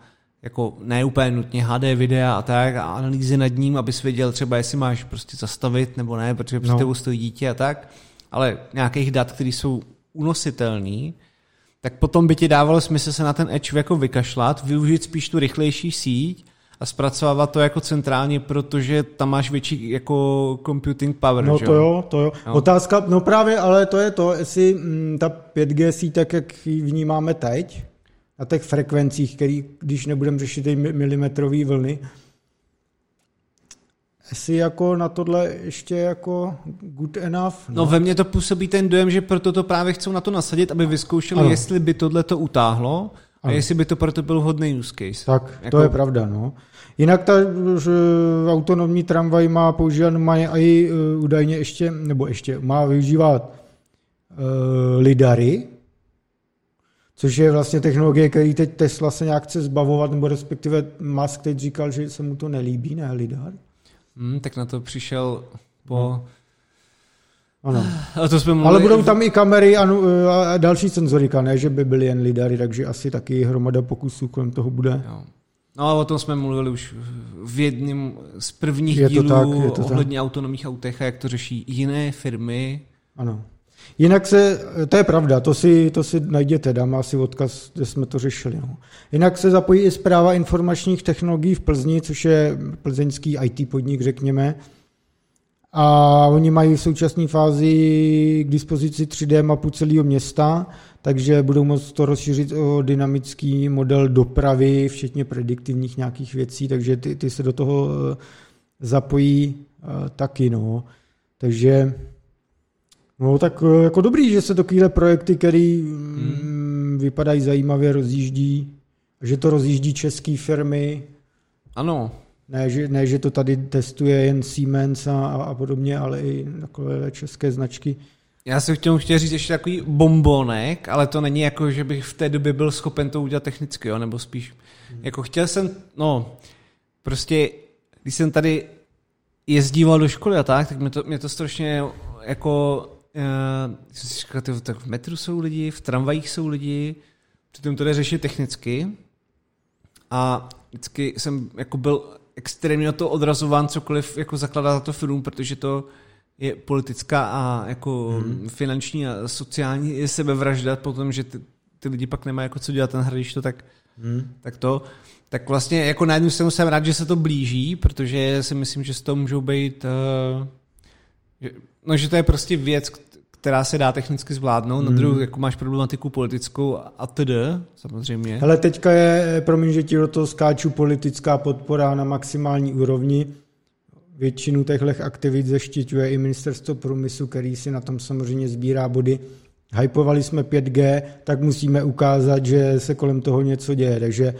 jako ne úplně nutně HD videa a tak a analýzy nad ním, abys věděl třeba, jestli máš prostě zastavit nebo ne, protože před no. tebou stojí dítě a tak, ale nějakých dat, které jsou unositelný, tak potom by ti dávalo smysl se na ten Edge jako vykašlat, využít spíš tu rychlejší síť a zpracovávat to jako centrálně, protože tam máš větší jako computing power. No že to jo, to jo. No. Otázka, no právě, ale to je to, jestli mm, ta 5G síť, tak jak ji vnímáme teď, na těch frekvencích, který, když nebudeme řešit ty mi- milimetrové vlny, jestli jako na tohle ještě jako good enough. No ve mně to působí ten dojem, že proto to právě chcou na to nasadit, aby vyzkoušeli, Ano. jestli by tohle to utáhlo a Ano. jestli by to proto byl vhodný use case. Tak. Jako- to je pravda, no. Jinak ta že, autonomní tramvaj má používat má i uh, údajně ještě, nebo ještě, má využívat uh, lidary, což je vlastně technologie, který teď Tesla se nějak chce zbavovat, nebo respektive Musk teď říkal, že se mu to nelíbí, ne lidar. Hmm, tak na to přišel po... Ano. A to jsme mluvili... Ale budou tam i kamery a, a další senzorika, ne, že by byly jen lidary, takže asi taky hromada pokusů kolem toho bude. Jo. No a o tom jsme mluvili už v jedním z prvních Je to dílů tak, je to tak. ohledně autonomních autech a jak to řeší jiné firmy. Ano. Jinak se, to je pravda, to si, to si najděte, dám asi odkaz, kde jsme to řešili. No. Jinak se zapojí i zpráva informačních technologií v Plzni, což je plzeňský IT podnik, řekněme. A oni mají v současné fázi k dispozici 3D mapu celého města, takže budou moct to rozšířit o dynamický model dopravy, včetně prediktivních nějakých věcí, takže ty, ty se do toho eh, zapojí eh, taky. No. Takže No tak eh, jako dobrý, že se takovéhle projekty, které hmm. vypadají zajímavě, rozjíždí, že to rozjíždí české firmy, Ano, ne že, ne, že to tady testuje jen Siemens a, a podobně, ale i takové české značky. já jsem chtěl, chtěl říct ještě takový bombonek, ale to není jako, že bych v té době byl schopen to udělat technicky, jo, nebo spíš. Jako chtěl jsem, no, prostě, když jsem tady jezdíval do školy a tak, tak mě to, mě to strašně jako, jsem si říkal, tyjo, tak v metru jsou lidi, v tramvajích jsou lidi, přitom to jde řešit technicky a vždycky jsem jako byl extrémně to odrazován cokoliv jako zakládat za to film, protože to je politická a jako hmm. finanční a sociální sebevražda potom, že ty, ty lidi pak nemají jako co dělat ten hradiš to tak, Hmm. tak to, tak vlastně jako na jednu stranu jsem rád, že se to blíží, protože si myslím, že z toho můžou být, uh, že, no, že to je prostě věc, která se dá technicky zvládnout, na druhou jako máš problematiku politickou a td. samozřejmě. Hele, teďka je, promiň, že ti do toho skáču, politická podpora na maximální úrovni. Většinu těchto aktivit zaštiťuje i ministerstvo průmyslu, který si na tom samozřejmě sbírá body. Hypovali jsme 5G, tak musíme ukázat, že se kolem toho něco děje. Takže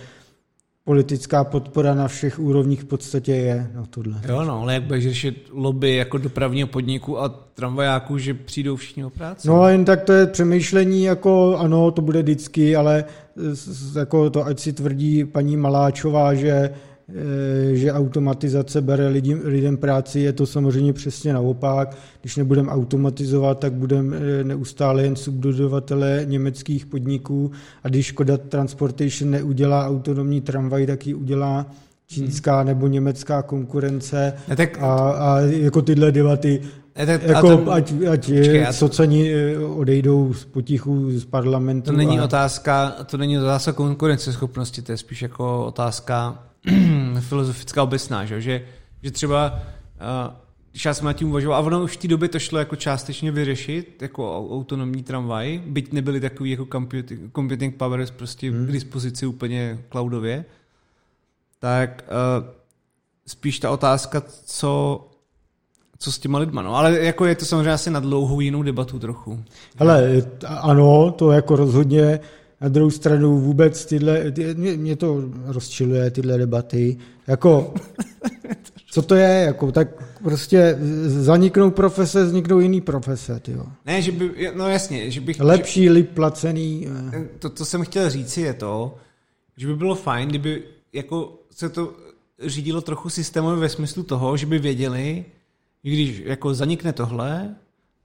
politická podpora na všech úrovních v podstatě je no tohle. Jo, no, ale jak budeš řešit lobby jako dopravního podniku a tramvajáků, že přijdou všichni o práci? No a jen tak to je přemýšlení, jako ano, to bude vždycky, ale jako to, ať si tvrdí paní Maláčová, že, že automatizace bere lidi, lidem práci, je to samozřejmě přesně naopak. Když nebudeme automatizovat, tak budeme eh, neustále jen subdodavatele německých podniků a když Škoda Transportation neudělá autonomní tramvaj, tak ji udělá čínská nebo německá konkurence Ne, tak, a, a jako tyhle debaty ne, tak, jako, to, ať, ať počkej, socani eh, odejdou z potichu z parlamentu. to není a, otázka, to není otázka konkurenceschopnosti, to je spíš jako otázka filozofická obecná, že, že, že třeba uh, když já jsem nad tím uvažoval, a ono už v té době to šlo jako částečně vyřešit, jako au- autonomní tramvaj, byť nebyly takový jako computing, computing powers prostě hmm. k dispozici úplně cloudově, tak uh, spíš ta otázka, co, co s těma lidma. No, ale jako je to samozřejmě asi na dlouhou jinou debatu trochu. Hele, ano, to jako rozhodně na druhou stranu vůbec tyhle, ty, mě, mě to rozčiluje, tyhle debaty. Jako, co to je, jako, tak prostě zaniknou profese, vzniknou jiný profese, tyjo. Ne, že by, no jasně, že bych... Lepší, líp placený. eh. Že, to, co jsem chtěl říct, je to, že by bylo fajn, kdyby jako se to řídilo trochu systémově ve smyslu toho, že by věděli, že když jako zanikne tohle,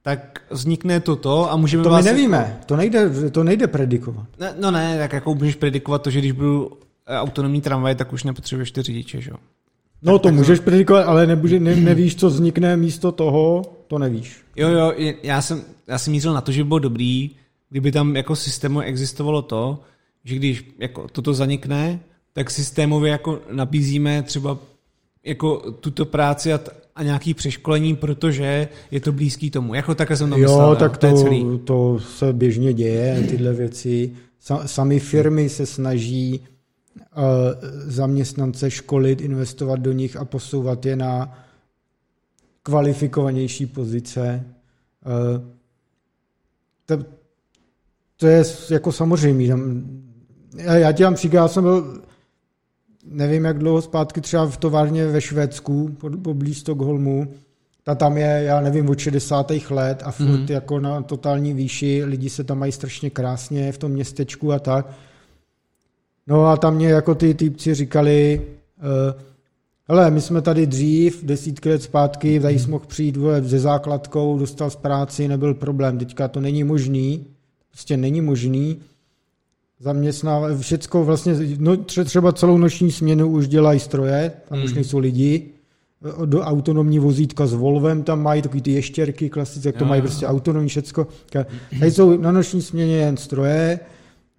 tak vznikne toto a můžeme To my vás... nevíme, to nejde, to nejde predikovat. Ne, no ne, tak jako můžeš predikovat to, že když budu eh, autonomní tramvaj, tak už nepotřebuješ ty řidiče, že jo? No to můžeš predikovat, ale nebude, ne, nevíš, co vznikne místo toho, to nevíš. Jo, jo, já jsem, já jsem mířil na to, že by bylo dobrý, kdyby tam jako systému existovalo to, že když jako toto zanikne, tak systémově jako nabízíme třeba jako tuto práci a, t- a nějaký přeškolení, protože je to blízký tomu. Jako takhle jsem to jo, myslel. tak to, to, celý. to se běžně děje, tyhle věci. Sa, sami firmy se snaží uh, zaměstnance školit, investovat do nich a posouvat je na kvalifikovanější pozice. Uh, to, to je jako samozřejmé. Já, já ti dám příklad, já jsem byl nevím, jak dlouho zpátky třeba v továrně ve Švédsku, poblíž Stockholmu, ta tam je, já nevím, od 60. let a furt mm. jako na totální výši, lidi se tam mají strašně krásně v tom městečku a tak. No a tam mě jako ty týpci říkali, uh, hele, my jsme tady dřív, desítky let zpátky, tady jsi mohl přijít vole, se základkou, dostal z práci, nebyl problém, teďka to není možný, prostě není možný, zaměstnávat, všecko vlastně, no, třeba celou noční směnu už dělají stroje, tam mm. už nejsou lidi, do autonomní vozítka s Volvem tam mají takový ty ještěrky klasické, jak to jo, mají prostě autonomní všecko. Tady jsou na noční směně jen stroje,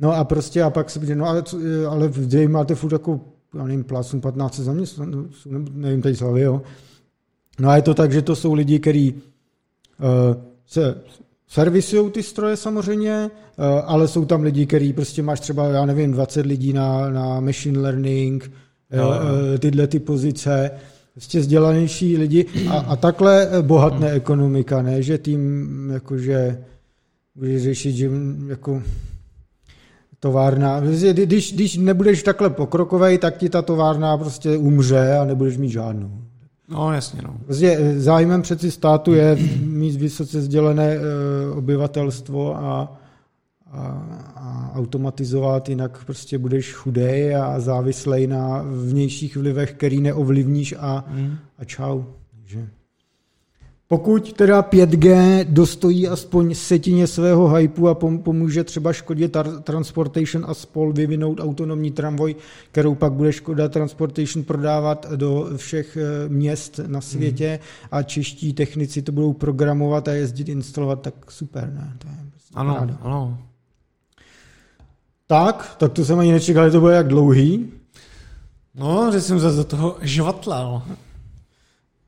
no a prostě a pak se no ale, ale vy máte furt jako, já nevím, plásům 15 zaměstnanců, nevím tady slavy, jo. No a je to tak, že to jsou lidi, kteří uh, se servisují ty stroje samozřejmě, eh, ale jsou tam lidi, který prostě máš třeba, já nevím, 20 lidí na, na machine learning, no, tyhle ty pozice, prostě vzdělanější lidi. A, a takhle bohatné ekonomika, ne, že tým jakože budeš řešit, že jako továrna, když, když nebudeš takhle pokrokovej, tak ti ta továrna prostě umře a nebudeš mít žádnou. No, jasně, no. Prostě zájmem přeci státu je mít vysoce vzdělené obyvatelstvo a, a, a automatizovat, jinak prostě budeš chudej a závislej na vnějších vlivech, který neovlivníš a, mm. a čau. Takže. Pokud teda 5G dostojí aspoň setině svého hypu a pomůže třeba Škodě Transportation a spol vyvinout autonomní tramvoj, kterou pak bude Škoda Transportation prodávat do všech eh, měst na světě mm. a čeští technici to budou programovat a jezdit, instalovat, tak super, ne? To je prostě ano, ráda. ano. Tak, tak to jsem ani nečekal, že to bude jak dlouhý. No, že jsem zase do toho žvatlal.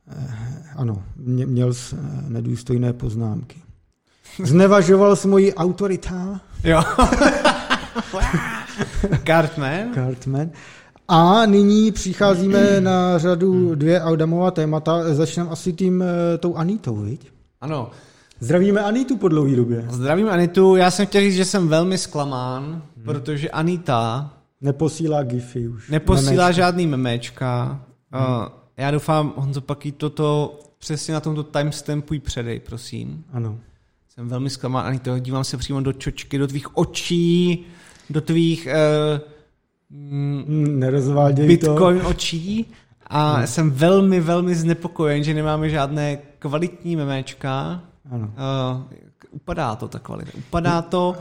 Eh, ano, měl eh, nedůstojné poznámky. Znevažoval jsi moji autorita. Jo. Cartman. Cartman. A nyní přicházíme na řadu dvě Audamová témata. Začneme asi tím eh, tou Anitou, viď? Ano. Zdravíme Anitu po dlouhé době. Zdravím Anitu. Já jsem chtěl říct, že jsem velmi zklamán, hmm. protože Anita... Neposílá gify už. Neposílá memečka. žádný memečka. Hmm. Já doufám, Honzo, pak toto přesně na tomto timestampu předej, prosím. Ano. Jsem velmi zklamán, to dívám se přímo do čočky, do tvých očí, do tvých uh, mm, Bitcoin to. očí a hmm. jsem velmi, velmi znepokojen, že nemáme žádné kvalitní memečka. Ano. Uh, upadá to ta kvalita. Upadá to.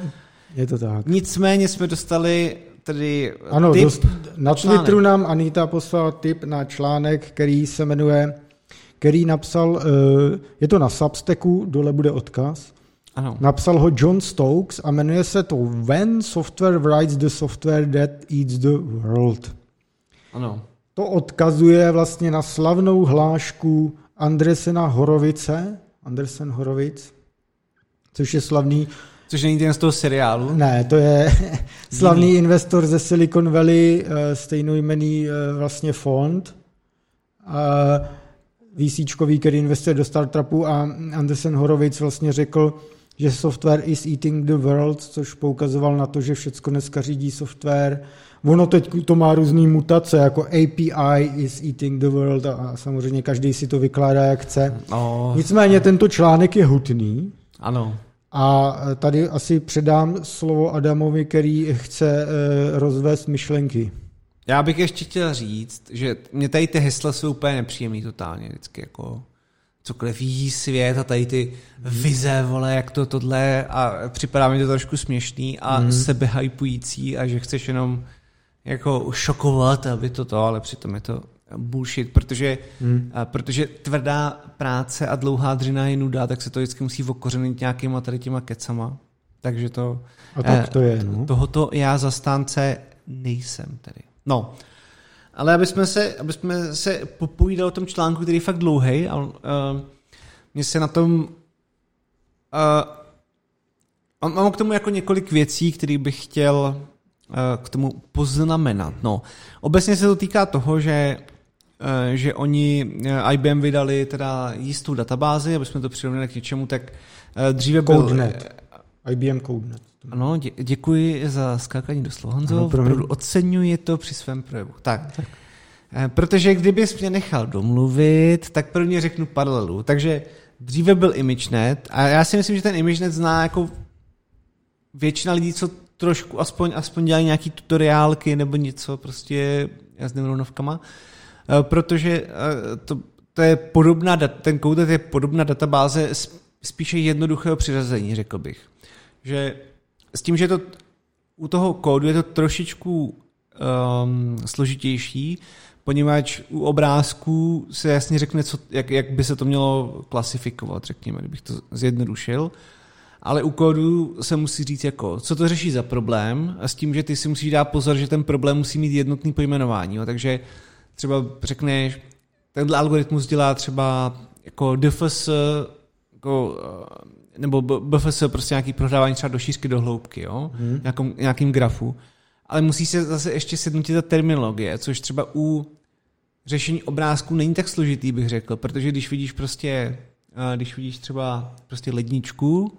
Je to tak. Nicméně jsme dostali tedy ano, tip dost, na Twitteru nám Anita poslal tip na článek, který se jmenuje, který napsal, eh, je to na Substacku, dole bude odkaz, ano. Napsal ho John Stokes a jmenuje se to When Software Writes the Software That Eats the World. Ano. To odkazuje vlastně na slavnou hlášku Andresena Horovice, Andresen Horovic, což je slavný Což není ten z toho seriálu? Ne, to je slavný Jiný. investor ze Silicon Valley, eh, stejnojmený eh, vlastně fond, VCčkový, který investuje do startupů a Anderson Horowitz vlastně řekl, že software is eating the world, což poukazoval na to, že všecko dneska řídí software. Ono teď to má různé mutace, jako API is eating the world a samozřejmě každý si to vykládá, jak chce. Oh. Nicméně tento článek je hutný. Ano. A tady asi předám slovo Adamovi, který chce eh, rozvést myšlenky. Já bych ještě chtěl říct, že mě tady ty hesla jsou úplně nepříjemný totálně vždycky jako cokoliv jí svět a tady ty vize, vole, jak to tohle a připadá mi to trošku směšný a mm. sebehypující a že chceš jenom jako šokovat, aby to to, ale přitom je to bullshit, protože, hmm. a, protože tvrdá práce a dlouhá dřina je nuda, tak se to vždycky musí okořenit nějakýma tady těma kecama. Takže to... A tak to je, no. Tohoto já zastánce nejsem tedy. No, ale aby jsme se, aby jsme se popovídali o tom článku, který je fakt dlouhý, a uh, mě se na tom uh, mám k tomu jako několik věcí, které bych chtěl uh, k tomu poznamenat. No, obecně se to týká toho, že uh, že oni IBM vydali teda jistou databázi, aby jsme to přirovnali k něčemu, tak uh, dříve byl... CodeNet. IBM CodeNet. Ano, dě, děkuji za skákání do slova, Honzo. Opravdu oceňuji to při svém projevu. Tak, tak. Eh, protože kdybys mě nechal domluvit, tak prvně řeknu paralelu. Takže dříve byl ImageNet a já si myslím, že ten ImageNet zná jako většina lidí, co trošku aspoň, aspoň dělají nějaký tutoriálky nebo něco prostě s neuronovkama, eh, protože eh, to, to je podobná, ten Coded je podobná databáze spíše jednoduchého přiřazení, řekl bych. Že s tím, že to u toho kódu je to trošičku um, složitější, poněvadž u obrázků se jasně řekne, co, jak, jak by se to mělo klasifikovat, řekněme, kdybych to zjednodušil. Ale u kódu se musí říct jako, co to řeší za problém a s tím, že ty si musíš dát pozor, že ten problém musí mít jednotný pojmenování. Jo. Takže třeba řekneš, tenhle algoritmus dělá třeba jako DFS, jako nebo BFS prostě nějaký prohrávání třeba do šířky, do hloubky, jo? Hmm. Nějakým, nějakým grafu. Ale musí se zase ještě sednutit ta terminologie, což třeba u řešení obrázků není tak složitý, bych řekl, protože když vidíš prostě, když vidíš třeba prostě ledničku,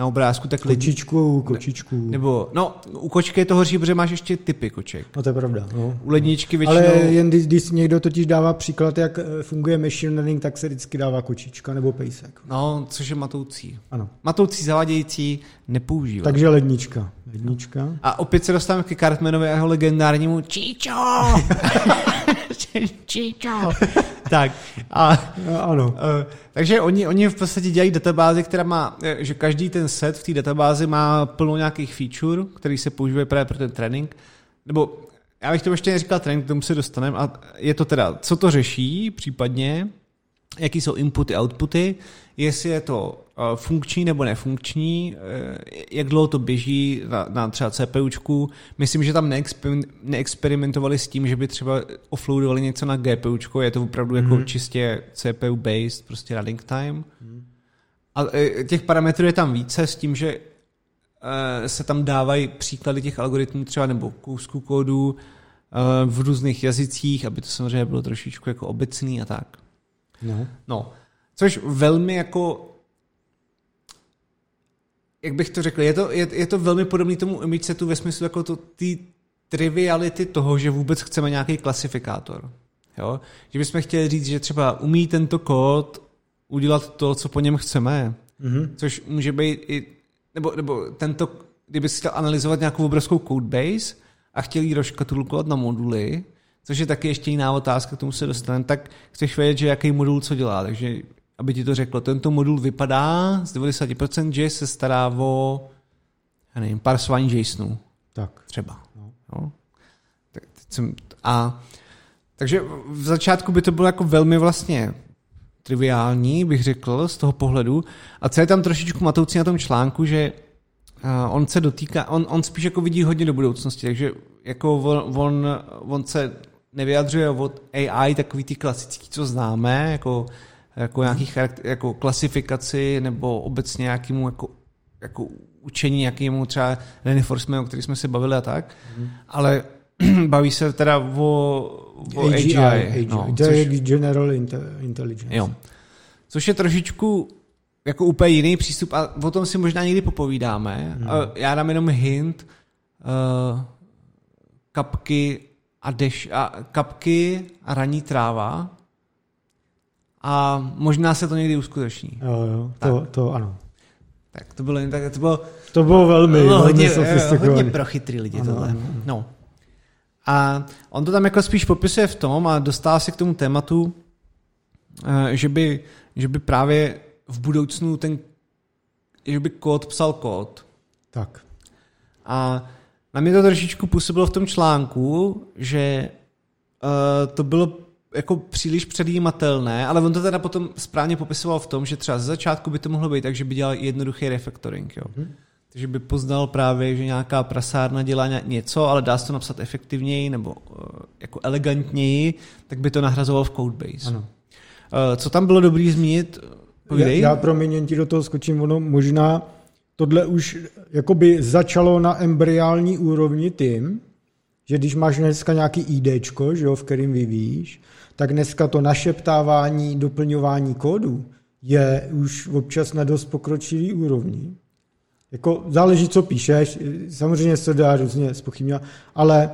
na obrázku, tak lidi... Kočičku, kočičku. Ne, nebo, no, u kočky je to horší, protože máš ještě typy koček. No to je pravda. No. U ledničky většinou... Ale jen když, když někdo totiž dává příklad, jak eh, funguje machine learning, tak se vždycky dává kočička nebo pejsek. No, což je matoucí. Ano. Matoucí, zavádějící, nepoužívá. Takže lednička. Lednička. A opět se dostáváme ke Cartmanovi a jeho legendárnímu Číčo! Číčo! tak. A, no, ano. Uh, takže oni, oni v podstatě dělají databázi, která má, eh, že každý ten set v té databázi má plno nějakých feature, který se používají právě pro ten trénink. Nebo já bych to ještě neříkal trénink, k tomu se dostaneme. A je to teda, co to řeší případně, jaký jsou inputy, outputy, jestli je to eh, funkční nebo nefunkční, eh, jak dlouho to běží na, na třeba CPUčku. Myslím, že tam neexper, neexperimentovali s tím, že by třeba offloadovali něco na GPUčko, je to opravdu mm-hmm. jako mhm. čistě CPU-based, prostě running time. Mm. A eh, těch parametrů je tam více s tím, že se tam dávají příklady těch algoritmů třeba nebo kousků kódu v různých jazycích, aby to samozřejmě bylo trošičku jako obecný a tak. No. no. Což velmi jako jak bych to řekl, je to, je, je to velmi podobný tomu image setu ve smyslu jako to, ty triviality toho, že vůbec chceme nějaký klasifikátor. Jo? Že bychom chtěli říct, že třeba umí tento kód udělat to, co po něm chceme. Mm-hmm. Což může být i, nebo, nebo tento, kdyby si chtěl analyzovat nějakou obrovskou codebase a chtěl ji rozkatulkovat na moduly, což je taky ještě jiná otázka, k tomu se dostaneme, tak chceš vědět, že jaký modul co dělá. Takže aby ti to řeklo, tento modul vypadá z 90%, že se stará o já nevím, parsování JSONu. Tak. Třeba. No. No. Tak, jsem, a, takže v začátku by to bylo jako velmi vlastně triviální, bych řekl, z toho pohledu. A co je tam trošičku matoucí na tom článku, že uh, on se dotýká, on, on spíš jako vidí hodně do budoucnosti, takže jako on, on, on se nevyjadřuje od AI takový ty klasický, co známe, jako, jako nějaký jako klasifikaci nebo obecně nějakému jako, jako učení, nějakému třeba reinforcement, o který jsme se bavili a tak, mm. ale baví se teda o, o AGI. AGI, AGI. No, je General Intelligence. Jo. Což je trošičku jako úplně jiný přístup a o tom si možná někdy popovídáme. Hmm. Já dám jenom hint. Uh, kapky a, deš, a kapky a raní tráva a možná se to někdy uskuteční. Jo, jo, to, to ano. Tak to bylo jen tak, to bylo... To bylo velmi, bylo hodně, hodně pro chytrý lidi ano, tohle. Ano. No. A on to tam jako spíš popisuje v tom a dostává se k tomu tématu, eh, že by, že by právě v budoucnu ten, že by kód psal kód. Tak. A na mě to trošičku působilo v tom článku, že uh, to bylo jako příliš předjímatelné, ale on to teda potom správně popisoval v tom, že třeba ze začátku by to mohlo být tak, že by dělal jednoduchý refactoring. Jo. Hmm. takže by poznal právě, že nějaká prasárna dělá něco, ale dá se to napsat efektivněji nebo uh, jako elegantněji, tak by to nahrazoval v Codebase. Ano. Uh, co tam bylo dobrý zmínit? Povídej. Já, já promiň, ti do toho skočím, ono možná tohle už jakoby začalo na embryální úrovni tím, že když máš dneska nějaký IDčko, že jo, v kterým vyvíjíš, tak dneska to našeptávání, doplňování kódu je už občas na dost pokročilý úrovni. Jako záleží, co píšeš, samozřejmě se dá různě spochybňovat, ale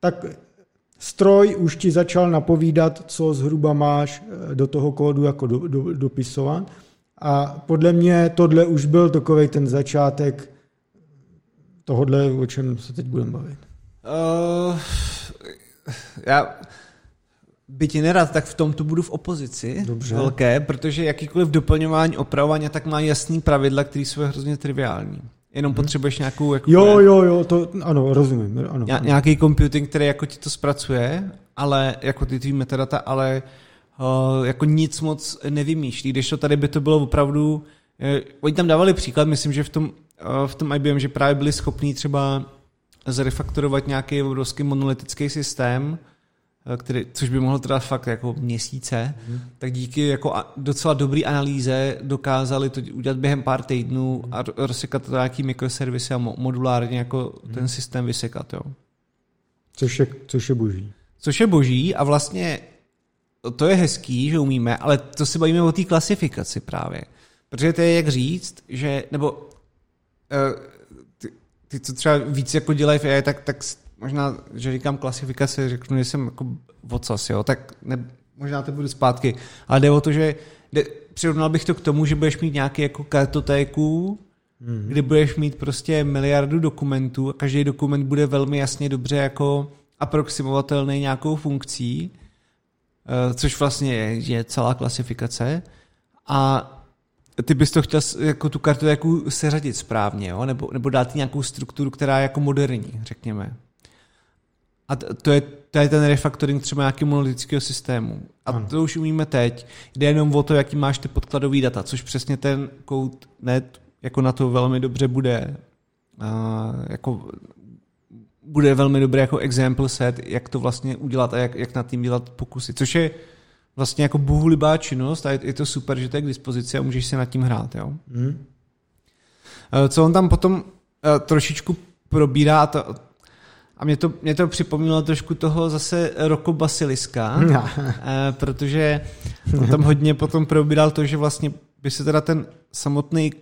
tak stroj už ti začal napovídat, co zhruba máš eh, do toho kódu jako do, do, dopisovat. A podle mě tohle už byl takový ten začátek tohohle, o čem se teď budeme bavit. Uh, já byť nerad, tak v tom tu budu v opozici Dobře. velké, protože jakýkoliv doplňování, opravování tak má jasný pravidla, které jsou hrozně triviální. Jenom hmm. potřebuješ nějakou... Jako jo, jo, jo, to ano, rozumím. Ano, ně, nějaký computing, který jako ti to zpracuje, ale jako ty tvý metadata, ale uh, jako nic moc nevymýšlí. Když to tady by to bylo opravdu... Uh, oni tam dávali příklad, myslím, že v tom, uh, v tom IBM, že právě byli schopní třeba zrefaktorovat nějaký obrovský monolitický systém, Eh, který, což by mohlo trvat fakt jako měsíce, mm. tak díky jako docela dobrý analýze dokázali to udělat během pár týdnů a rozsekat to nějaký mikroservisy a modulárně jako mm. ten systém vysekat. Jo. Což je, což je boží. Což je boží a vlastně to je hezký, že umíme, ale to si bavíme o té klasifikaci právě. Protože to je jak říct, že, nebo uh, ty, co třeba víc jako dělají v AI, tak, tak možná, že říkám klasifikaci, řeknu, že jsem jako vocas, jo, tak ne, možná to budu zpátky, ale jde o to, že jde, přirovnal bych to k tomu, že budeš mít nějaký jako kartotéku, mm-hmm. kdy budeš mít prostě miliardu dokumentů a každý dokument bude velmi jasně dobře jako aproximovatelný nějakou funkcí, eh, což vlastně je, je celá klasifikace a ty bys to chtěl jako tu kartu jako seřadit správně, jo? Nebo, nebo dát nějakou strukturu, která je jako moderní, řekněme. A to je, to je ten refactoring třeba nějakého monolitického systému. A ano. to už umíme teď. Jde jenom o to, jaký máš ty podkladové data, což přesně ten CodeNet jako na to velmi dobře bude. A jako bude velmi dobrý jako example set, jak to vlastně udělat a jak, jak na tím dělat pokusy. Což je vlastně jako bohulibá činnost a je, je to super, že to je k dispozici a můžeš se nad tím hrát. Jo? Hmm. Co on tam potom uh, trošičku probírá, a to, a mě to, mě to připomínalo trošku toho zase Roko Basiliska, eh, protože on tam hodně potom probíral to, že vlastně by se teda ten samotný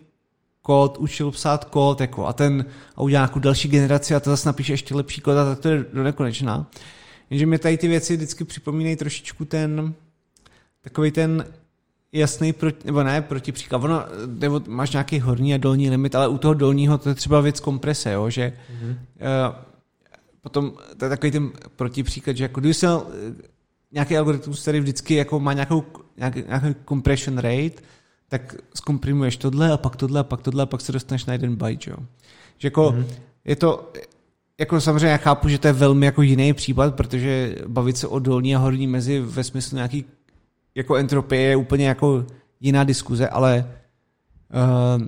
kód učil psát kód jako a ten a udělá nějakou další generaci a to zase napíše ještě lepší kód a tak to je do nekonečná. Jenže mi tady ty věci vždycky připomínají trošičku ten takový ten jasný, proti, nebo ne protipříklad. Ono, nebo máš nějaký horní a dolní limit, ale u toho dolního to je třeba věc komprese, jo, že mm-hmm. uh, Potom to je takový ten protipříklad, že jako když jsem nějaký algoritmus, který vždycky jako má nějakou, nějaký, nějaký compression rate, tak zkomprimuješ tohle a pak tohle a pak tohle a pak se dostaneš na jeden byte, jo. Že jako mm-hmm. je to, jako samozřejmě já chápu, že to je velmi jako jiný případ, protože bavit se o dolní a horní mezi ve smyslu nějaký jako entropie je úplně jako jiná diskuze, ale uh,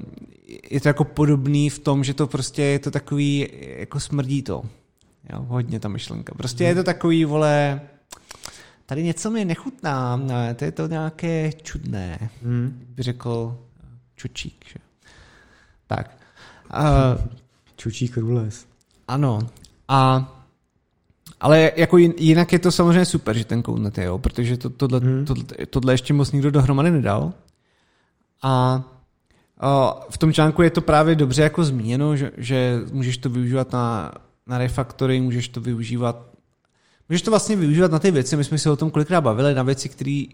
je to jako podobný v tom, že to prostě je to takový, jako smrdí to. Jo, hodně ta myšlenka. Prostě je to takový, vole, tady něco mi nechutná, ne, to je to nějaké čudné, hmm. by řekl Čučík. Že? Tak. Uh, Čučík rules. Ano. A ale jako jinak je to samozřejmě super, že ten CodeNet je, jo, protože to, tohle, hmm. tohle, tohle ještě moc nikdo dohromady nedal. A v tom článku je to právě dobře jako zmíněno, že, že můžeš to využívat na na refactoring, můžeš to využívat Můžeš to vlastně využívat na ty věci, my jsme si o tom kolikrát bavili, na věci, které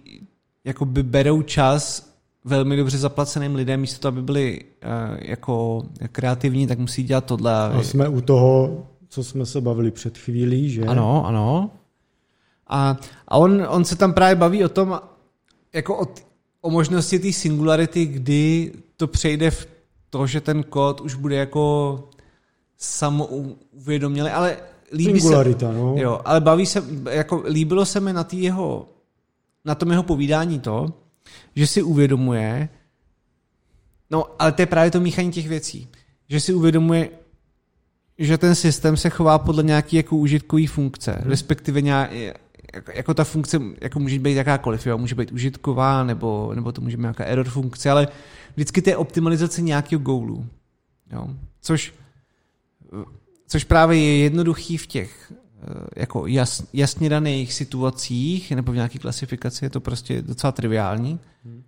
jako by berou čas velmi dobře zaplaceným lidem, místo toho, aby byli uh, jako kreativní, tak musí dělat tohle. A jsme u toho, co jsme se bavili před chvílí, že? Ano, ano. A, a on, on se tam právě baví o tom, jako o, o možnosti té singularity, kdy to přejde v to, že ten kód už bude jako samouvědoměli, ale líbí Singularita, se, no. jo, ale baví se, jako líbilo se mi na tý jeho, na tom jeho povídání to, že si uvědomuje, No, ale to je právě to míchání těch věcí. Že si uvědomuje, že ten systém se chová podle nějaké jako užitkový funkce, hmm. respektive nějak, jako, jako ta funkce jako může být jakákoliv, jo? může být užitková, nebo, nebo to může být nějaká error funkce, ale vždycky to je optimalizace nějakého goalu. Jo? Což, což právě je jednoduchý v těch eh, jako jas, jasně daných situacích nebo v nějaké klasifikaci je to prostě docela triviální. Hmm.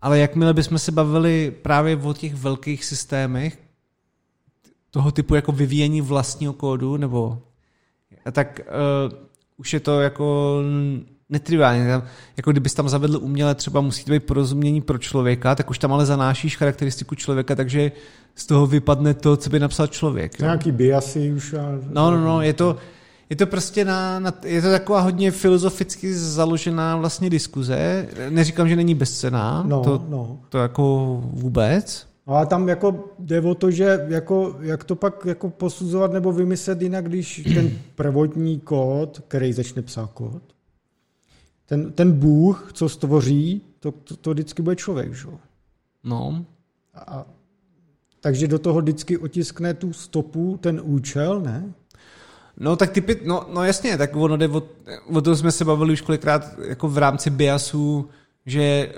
Ale jakmile bychom se bavili právě o těch velkých systémech, toho typu jako vyvíjení vlastního kódu, nebo tak uh, už je to jako netriviální. Jako kdybys tam zavedl uměle, třeba musí to být porozumění pro člověka, tak už tam ale zanášíš charakteristiku člověka, takže z toho vypadne to, co by napsal člověk. Jo? Nějaký biasy už. A... No, no, no, je to, je to prostě na, na, je to taková hodně filozoficky založená vlastně diskuze. Neříkám, že není bezcená, no, to, no. to jako vůbec. No a tam jako jde o to, že jako, jak to pak jako posuzovat nebo vymyslet jinak, když ten prvotní kód, který začne psát kód, ten, ten Bůh, co stvoří, to, to, to vždycky bude člověk, že? No. A, takže do toho vždycky otiskne tu stopu ten účel, ne? No tak typy, no, no jasně, tak ono jde o, o to jsme se bavili už kolikrát jako v rámci biasu, že eh,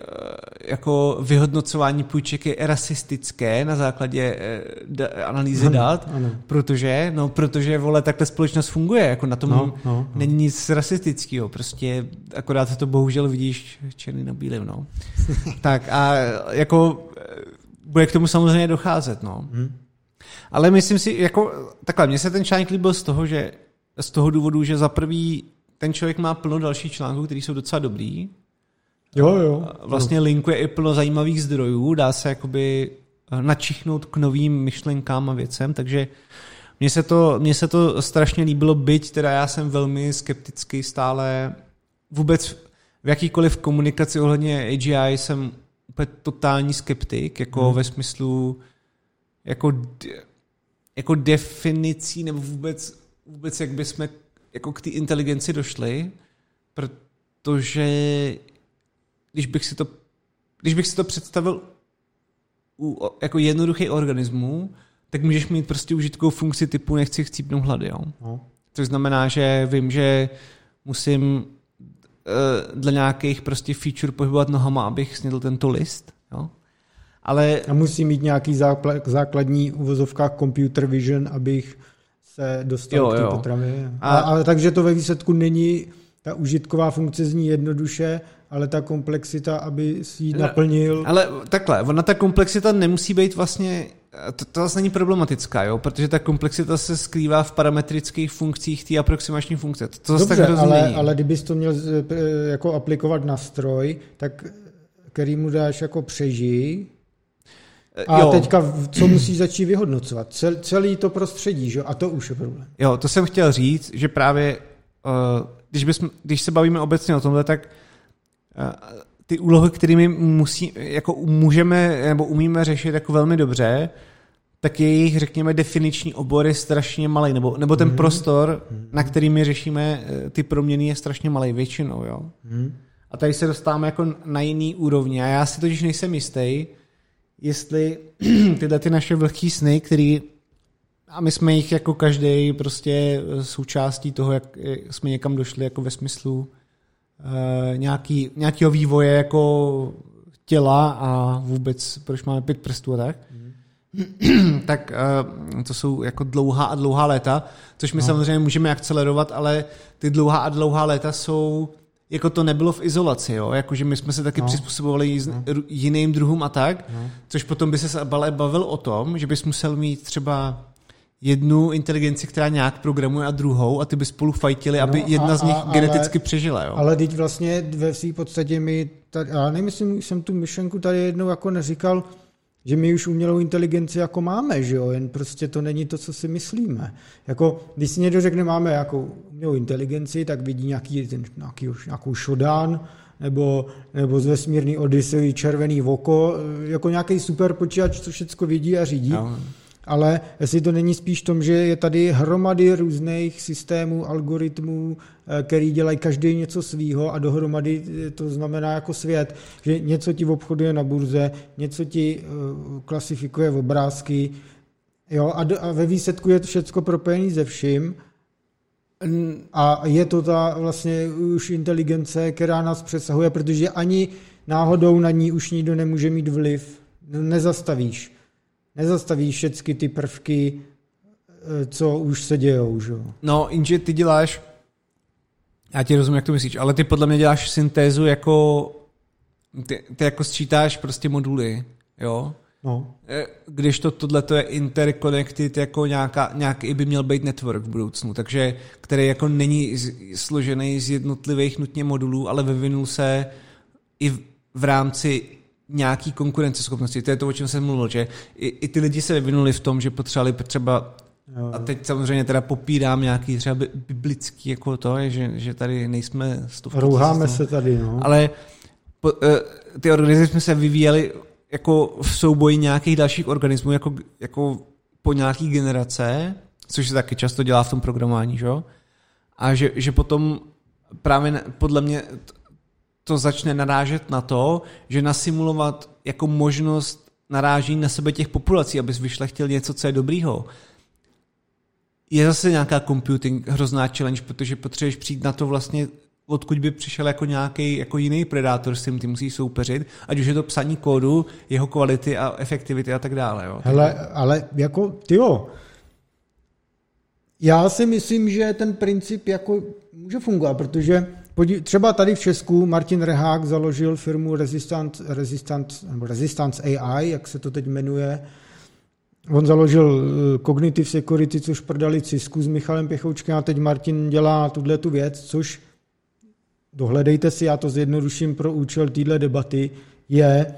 jako vyhodnocování půjček je rasistické na základě eh, da, analýzy ano, dat, ano. protože, no protože, vole, takhle společnost funguje, jako na tom no, no, no. není nic rasistického, prostě akorát to bohužel vidíš černý na bílém, no. tak a jako eh, bude k tomu samozřejmě docházet, no. Hmm. Ale myslím si, jako takhle, mně se ten článek líbil z toho, že z toho důvodu, že za prvý ten člověk má plno dalších článků, které jsou docela dobrý, Jo, jo. Vlastně linkuje i plno zajímavých zdrojů, dá se jakoby eh, načichnout k novým myšlenkám a věcem, takže mně se to, mně se to strašně líbilo, byť teda já jsem velmi skeptický stále vůbec v jakýkoliv komunikaci ohledně AGI jsem úplně totální skeptik, jako hmm. ve smyslu jako, jako definicí nebo vůbec, vůbec jak bychom jako k té inteligenci došli, protože když bych si to, když bych si to představil u, jako jednoduchý organismu, tak můžeš mít prostě užitkovou funkci typu nechci chcípnout hlady. Jo? No. Což znamená, že vím, že musím uh, dle nějakých prostě feature pohybovat nohama, abych snědl tento list. Jo? Ale... A musí mít nějaký základní uvozovkách computer vision, abych se dostal jo, k té potravě. A... A, a, takže to ve výsledku není, ta užitková funkce zní jednoduše, ale ta komplexita, aby si ji naplnil... Ale takhle, ona ta komplexita nemusí být vlastně... To, to vlastně není problematická, jo? protože ta komplexita se skrývá v parametrických funkcích té aproximační funkce. To, to Dobře, tak ale, není. ale kdybys to měl eh, jako aplikovat na stroj, tak který mu dáš jako přežij, a jo. teďka, co musí začít vyhodnocovat? Cel, celý to prostředí, že? a to už je problém. Jo, to jsem chtěl říct, že právě, když, bysm, když se bavíme obecně o tomhle, tak ty úlohy, kterými musí, jako můžeme nebo umíme řešit jako velmi dobře, tak jejich, řekněme, definiční obor je strašně malý, nebo, nebo ten mm. prostor, mm. na kterými řešíme eh, ty proměny, je strašně malý většinou. Jo? Mm. A tady se dostáváme jako na jiný úrovni. A já si totiž nejsem jistý, jestli tyhle ty naše vlhký sny, který a my jsme jich jako každý prostě součástí toho, jak jsme někam došli jako ve smyslu Eh, nějaký, nějakého vývoje jako těla a vůbec, proč máme pět prstů a tak, mm. tak uh, to jsou jako dlouhá a dlouhá léta, což my no. samozřejmě můžeme akcelerovat, ale ty dlouhá a dlouhá léta jsou jako to nebylo v izolaci, jo? Jakože my jsme se taky no. přizpůsobovali no. jiným druhům a tak, no. což potom by se bavil o tom, že bys musel mít třeba jednu inteligenci, která nějak programuje a druhou a ty by spolu fajtili, no, aby jedna a, z nich a, geneticky ale, přežila. Jo? Ale teď vlastně ve své podstatě mi, tady, já nemyslím, jsem tu myšlenku tady jednou jako neříkal, že my už umělou inteligenci jako máme, že jo, jen prostě to není to, co si myslíme. Jako, když si někdo řekne, máme jako umělou inteligenci, tak vidí nějaký, ten, nějaký, nějakou šodán, nebo, nebo z vesmírný Odyssey červený oko, jako nějaký super počítač, co všechno vidí a řídí. No. Ale jestli to není spíš tom, že je tady hromady různých systémů, algoritmů, eh, který dělají každý něco svýho a dohromady eh, to znamená jako svět, že něco ti obchoduje na burze, něco ti klasifikuje v obrázky, jo, a, a ve výsledku je to všechno propojené ze vším a je to ta vlastně už inteligence, která nás přesahuje, protože ani náhodou na ní už nikdo nemůže mít vliv. Nezastavíš. Nezastavíš všechny ty prvky, eh, co už se dějou. Že? No, jenže ty děláš, já ti rozumím, jak to myslíš, ale ty podle mě děláš syntézu jako, ty, ty jako sčítáš prostě moduly, jo? No. Eh, když to tohle je interconnected jako nějaká, nějaký by měl být network v budoucnu, takže který jako není složený z jednotlivých nutně modulů, ale vyvinul se i v rámci nějaký konkurenceschopnosti. To je to, o čem jsem mluvil, že i, i ty lidi se vyvinuli v tom, že potřebovali třeba a teď samozřejmě teda popírám nějaký třeba biblický jako to, že, že tady nejsme stovky. Rouháme se tady, no. Ale po, eh, ty organizace se vyvíjely jako v souboji nějakých dalších organismů, jako, jako po nějaký generace, což se taky často dělá v tom programování, že? A že, že potom právě podle mě to začne narážet na to, že nasimulovat jako možnost narážení na sebe těch populací, abys vyšlechtil něco, co je dobrýho, je zase nějaká computing hrozná challenge, protože potřebuješ přijít na to vlastně odkud by přišel jako nějaký jako jiný predátor, s tím ty musí soupeřit, ať už je to psaní kódu, jeho kvality a efektivity a tak dále. Jo. Hele, ale jako, tyjo, já si myslím, že ten princip jako může fungovat, protože třeba tady v Česku Martin Rehák založil firmu Resistance, Resistance, nebo Resistance AI, jak se to teď jmenuje. On založil eh, Cognitive Security, což prodali Cisku s Michalem Pěchoučkem a teď Martin dělá tuhle tu věc, což dohledejte si, já to zjednoduším pro účel téhle debaty, je,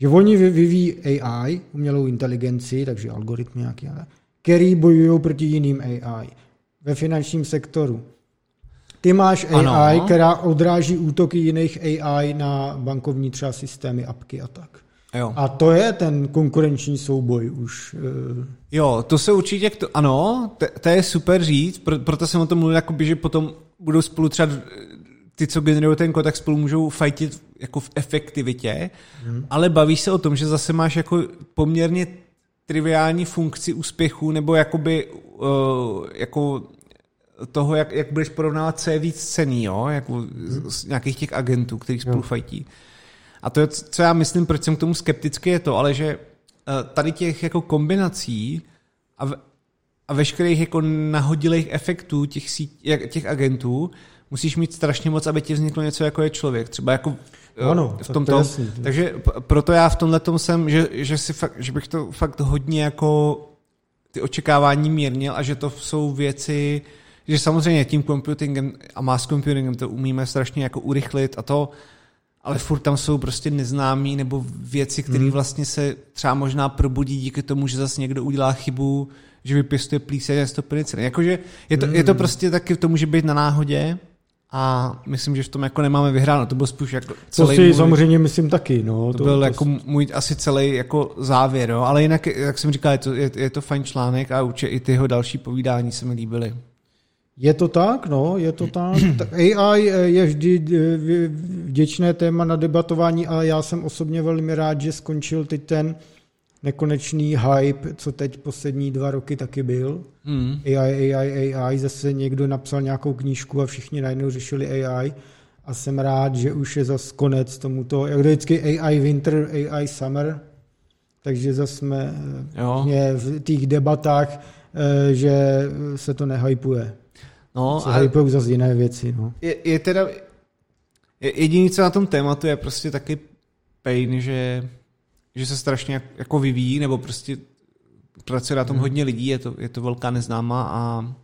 že oni vyvíjí AI, umělou inteligenci, takže algoritmy nějaký, který bojují proti jiným AI ve finančním sektoru. Ty máš AI, ano. která odráží útoky jiných AI na bankovní třeba systémy, apky a tak. Jo. A to je ten konkurenční souboj už. Eh. Jo, to se určitě, ano, to, to je super říct, proto jsem o tom mluvil, jakoby, že potom budou spolu třeba ty, co generují ten kód, tak spolu můžou fajtit jako v efektivitě, hmm. ale bavíš se o tom, že zase máš jako poměrně triviální funkci úspěchu, nebo jakoby uh, jako toho, jak, jak budeš porovnávat, co je víc cený, jo? Jako z, z nějakých těch agentů, kteří spolu fajtí. A to, co já myslím, proč jsem k tomu skeptický, je to, ale že uh, tady těch jako kombinací a, v, a veškerých jako nahodilých efektů těch, sít, těch agentů musíš mít strašně moc, aby ti vzniklo něco jako je člověk. Třeba jako ano, v tom to jasný. Takže proto já v tomhle tom jsem, že, že, si fakt, že bych to fakt hodně jako ty očekávání mírnil a že to jsou věci, že samozřejmě tím computingem a mass computingem to umíme strašně jako urychlit a to, ale furt tam jsou prostě neznámí nebo věci, které hmm. vlastně se třeba možná probudí díky tomu, že zase někdo udělá chybu, že vypěstuje plíseň a penicilin. Jakože je to, hmm. je to prostě taky, to může být na náhodě, a myslím, že v tom jako nemáme vyhráno. To byl spíš jako celý to si můj, samozřejmě myslím taky. No, to, to byl to, jako můj asi celý jako závěr, jo. ale jinak, jak jsem říkal, je to, je, je to fajn článek a určitě i ty jeho další povídání se mi líbily. Je to tak, no, je to tak. AI je vždy vděčné téma na debatování a já jsem osobně velmi rád, že skončil teď ten nekonečný hype, co teď poslední dva roky taky byl. Mm. AI, AI, AI, zase někdo napsal nějakou knížku a všichni najednou řešili AI a jsem rád, že už je zase konec tomuto, jak vždycky AI winter, AI summer, takže zase jsme jo. v těch debatách, eh, že se to nehypuje. No, se hypují zase jiné věci. No. Je, je teda, jediné, co na tom tématu je prostě taky pain, že že se strašně jako vyvíjí, nebo prostě pracuje na tom hmm. hodně lidí, je to, je to velká neznáma a,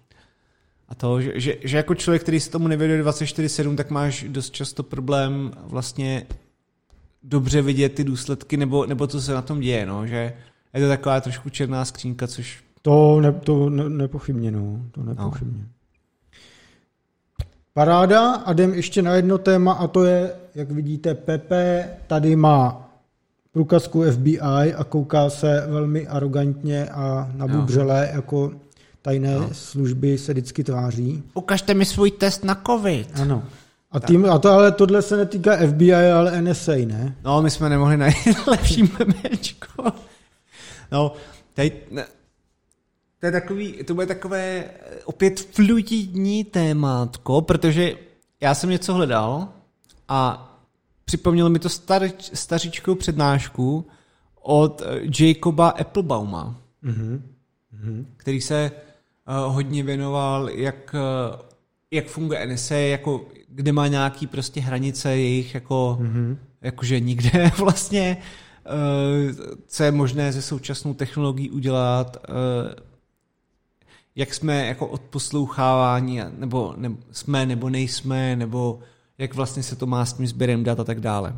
a to, že, že, že jako člověk, který se tomu nevěduje 24-7, tak máš dost často problém vlastně dobře vidět ty důsledky, nebo, nebo co se na tom děje, no, že je to taková trošku černá skřínka, což... To, ne, to ne, nepochybně, no, to nepochybně. No. Paráda a jdem ještě na jedno téma a to je, jak vidíte, Pepe tady má průkazku FBI a kouká se velmi arrogantně a nabubřele, jako tajné no. služby se vždycky tváří. Ukažte mi svůj test na covid. Ano. A, tím, a to ale tohle se netýká FBI, ale NSA, ne? No, my jsme nemohli najít lepší memečko. No, tady, to je takový, to bude takové opět fluidní témátko, protože já jsem něco hledal a připomnělo mi to star, stařičkou přednášku od Jacoba Applebauma, mm-hmm. který se uh, hodně věnoval, jak, uh, jak funguje NSA, jako kde má nějaký prostě hranice jejich, jako, mm-hmm. jakože nikde vlastně, uh, co je možné ze současnou technologií udělat, uh, jak jsme jako odposlouchávání, nebo, nebo jsme, nebo nejsme, nebo jak vlastně se to má s tím sběrem dat a tak dále.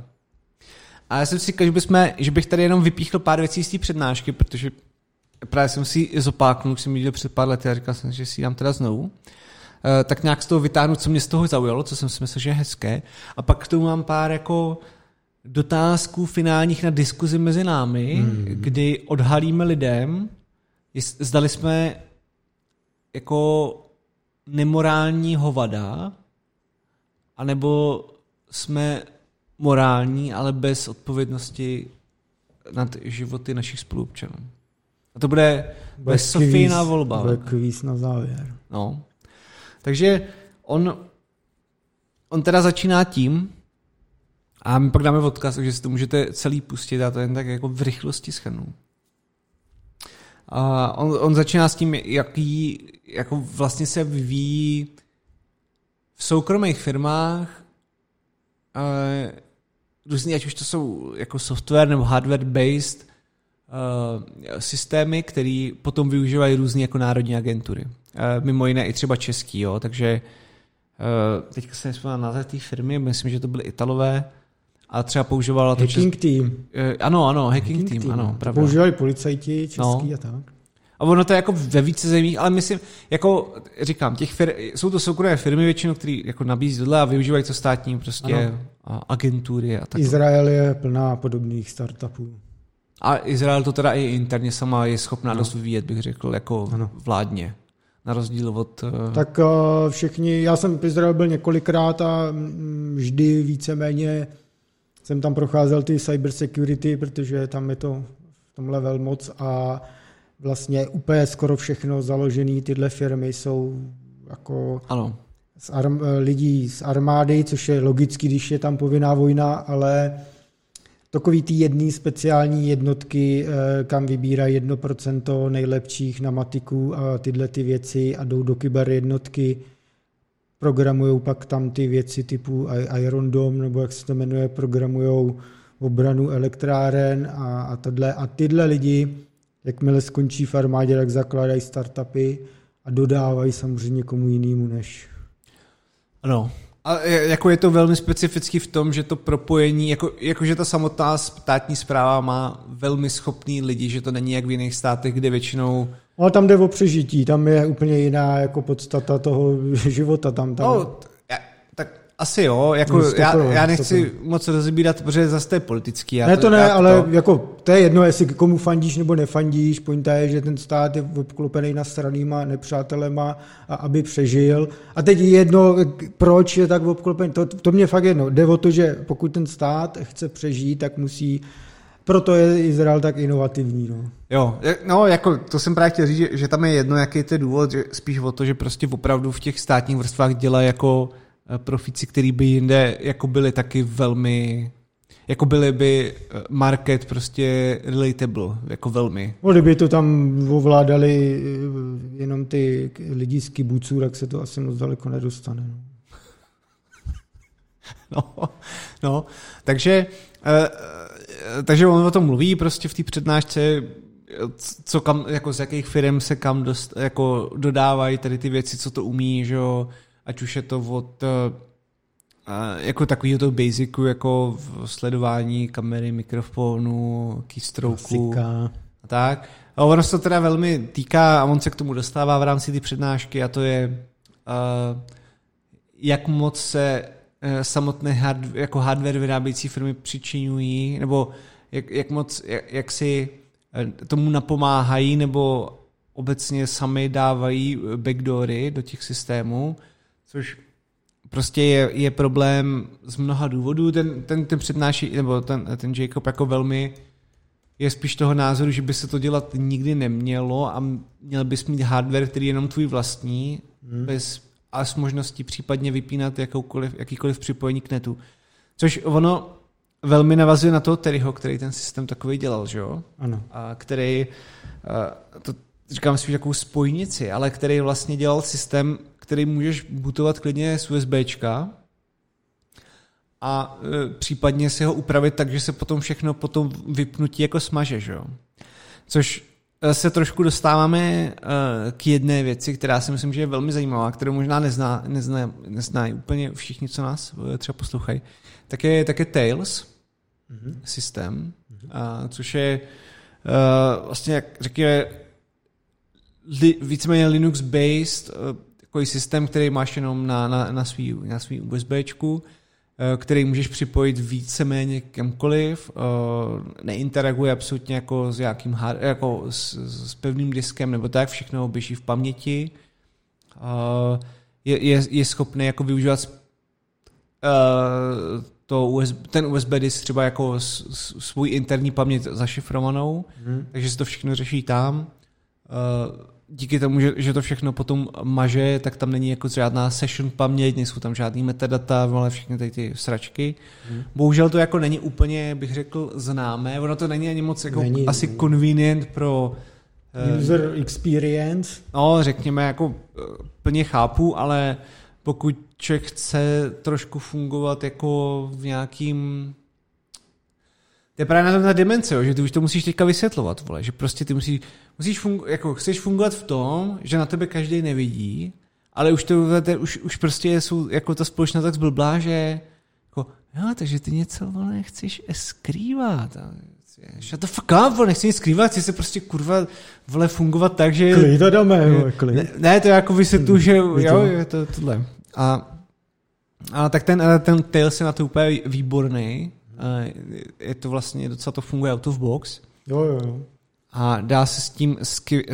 A já jsem si říkal, že, bychom, že bych tady jenom vypíchl pár věcí z té přednášky, protože právě jsem si zopáknul, když jsem viděl před pár lety a říkal jsem, že si ji dám teda znovu. Eh, tak nějak z toho vytáhnu, co mě z toho zaujalo, co jsem si myslel, že je hezké. A pak k tomu mám pár jako dotázků finálních na diskuzi mezi námi, hmm. kdy odhalíme lidem, zdali jsme jako nemorální hovada, anebo jsme morální, ale bez odpovědnosti nad životy našich spolupčanů. A to bude bez Sofína volba. Bude kvíz na závěr. No. Takže on, on teda začíná tím, a my pak dáme odkaz, takže si to můžete celý pustit a to jen tak jako v rychlosti schrnu. A on, on začíná s tím, jaký jako vlastně se vyvíjí v soukromých firmách uh, různý, ať už to jsou jako software nebo hardware-based systémy, které potom využívají různé jako národní agentury. Mimo jiné i třeba český, jo, takže uh, teďka se nespomínám název té firmy, myslím, že to byly Italové, a třeba používala to... Hacking čes... team. Uh, ano, ano, hacking, hacking team, team, ano, pravda. Používali policajti český no. a tak. A ono to je jako ve více zemích, ale myslím, jako říkám, těch fir, jsou to soukromé firmy většinou, které jako nabízí tohle a využívají to státní prostě a agentury a tak. Izrael je plná podobných startupů. A Izrael to teda i interně sama je schopná ano. dost vyvíjet, bych řekl, jako ano. vládně. Na rozdíl od... Uh... Tak uh, všichni, já jsem v Izrael byl několikrát a mm, vždy víceméně jsem tam procházel ty cyber security, protože tam je to v tomhle velmoc a vlastně úplně skoro všechno založené tyhle firmy jsou jako ano. Z arm, lidí z armády, což je logický, když je tam povinná vojna, ale takový ty jedný speciální jednotky, eh, kam vybírají 1% nejlepších na matiku a tyhle ty věci a jdou do kyber jednotky, programují pak tam ty věci typu Iron Dome, nebo jak se to jmenuje, programují obranu elektráren a, a, tohle. a tyhle lidi jakmile skončí v armádě, tak zakládají startupy a dodávají samozřejmě komu jinému než. Ano. A jako je to velmi specifický v tom, že to propojení, jako, jakože ta samotná státní zpráva má velmi schopný lidi, že to není jak v jiných státech, kde většinou ale tam jde o přežití, tam je úplně jiná jako podstata toho života. Tam, tam... No, asi jo, jako no, já, já nechci stopro. moc rozbírat, protože zase to je politický. Ne, to ne, ale to... jako to je jedno, jestli komu fandíš nebo nefandíš. Pointa je, že ten stát je obklopený na stranýma nepřátelema, a aby přežil. A teď jedno, proč je tak obklopený, to, to mě fakt jedno. Jde o to, že pokud ten stát chce přežít, tak musí proto je Izrael tak inovativní. No. Jo, no jako to jsem právě chtěl říct, že, že tam je jedno, jaký je ten důvod, že spíš o to, že prostě opravdu v těch státních vrstvách dělá jako Eh, profíci, který by jinde jako byli taky velmi jako byly by eh, market prostě relatable, jako velmi. No, kdyby to tam ovládali eh, jenom ty lidi z kibuců, tak se to asi moc daleko nedostane. No, no, no takže, takže on o tom mluví prostě v té přednášce, co kam, jako z jakých firm se kam dost, jako dodávají tady ty věci, co to umí, že jo, ať už je to od uh, jako takového to basicu, jako v sledování kamery, mikrofonu, keystroku a tak. A ono se to teda velmi týká, a on se k tomu dostává v rámci ty přednášky, a to je, uh, jak moc se samotné hard, jako hardware vyrábějící firmy přičinují, nebo jak, jak moc, jak, jak si eh, tomu napomáhají nebo obecně sami dávají backdoory do těch systémů, což prostě je, je problém z mnoha důvodů. Ten, ten, ten přednáší, nebo ten, ten Jacob jako velmi je spíš toho názoru, že by se to dělat nikdy nemělo a měl bys mít hardware, který je jenom tvůj vlastní, hmm. bez a s možností případně vypínat jakoukoliv, jakýkoliv připojení k netu. Což ono velmi navazuje na toho Terryho, který ten systém takový dělal, že jo? Ano. A který, a to říkám spíš takovou spojnici, ale který vlastně dělal systém, který můžeš bootovat klidně z USBčka a e, případně si ho upravit tak, že se potom všechno potom vypnutí jako smaže, že jo? Což se trošku dostáváme e, k jedné věci, která si myslím, že je velmi zajímavá, kterou možná nezná, nezná, nezná úplně všichni, co nás e, třeba poslouchají, tak je, tak je Tails mm-hmm. systém, mm-hmm. A, což je vlastně, jak řekněme, li, víceméně Linux-based takový systém, který máš jenom na, na, na svý, na svý USBčku, který můžeš připojit víceméně kamkoliv, uh, neinteraguje absolutně jako s nějakým jako s, s pevným diskem nebo tak, všechno běží v paměti. Uh, je, je, je schopný jako využívat to USB, ten USB disk třeba jako svůj interní paměť zašifrovanou, hmm. takže se to všechno řeší tam. Díky tomu, že, že to všechno potom maže, tak tam není jako žádná session paměť, nejsou tam žádný metadata, ale všechny tady ty sračky. Hmm. Bohužel to jako není úplně, bych řekl, známé. Ono to není ani moc jako není, asi není. convenient pro uh, user experience. No, řekněme, jako uh, plně chápu, ale pokud člověk chce trošku fungovat jako v nějakým to je právě na tom ta demence, že ty už to musíš teďka vysvětlovat, vole, že prostě ty musíš, musíš fungu, jako chceš fungovat v tom, že na tebe každý nevidí, ale už to, už, už prostě jsou jako ta společnost tak zblblá, že jako, jo, takže ty něco, vole, chceš skrývat. Shut the fuck up, vole, nechci nic skrývat, chci se prostě kurva, vole, fungovat tak, že... Klid to dáme, jo, klid. Ne, ne, to jako vysvětlu, že jo, je to tohle. A, a tak ten, ten Tails je na to úplně výborný. Je to vlastně, docela to funguje out of box. Jo, jo, jo. A dá se s tím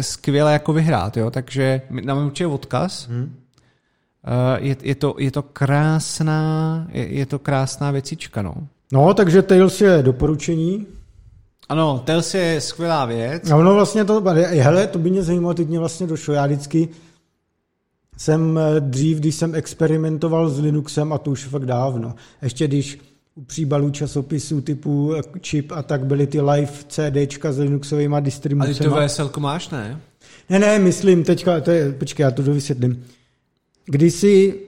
skvěle jako vyhrát, jo, takže dáme určitě odkaz. Hmm. Je, je, to, je to krásná, je, je to krásná věcička, no. No, takže Tails je doporučení. Ano, Tails je skvělá věc. No, no vlastně to, hele, to by mě zajímalo, teď mě vlastně došlo, já vždycky jsem eh, dřív, když jsem experimentoval s Linuxem, a to už fakt dávno, ještě když u příbalů časopisů typu Chip a tak byly ty live CDčka s Linuxovými distribucemi. Ale to VSL máš, ne? Ne, ne, myslím, teďka, to je, počkej, já to dovysvětlím. Kdysi,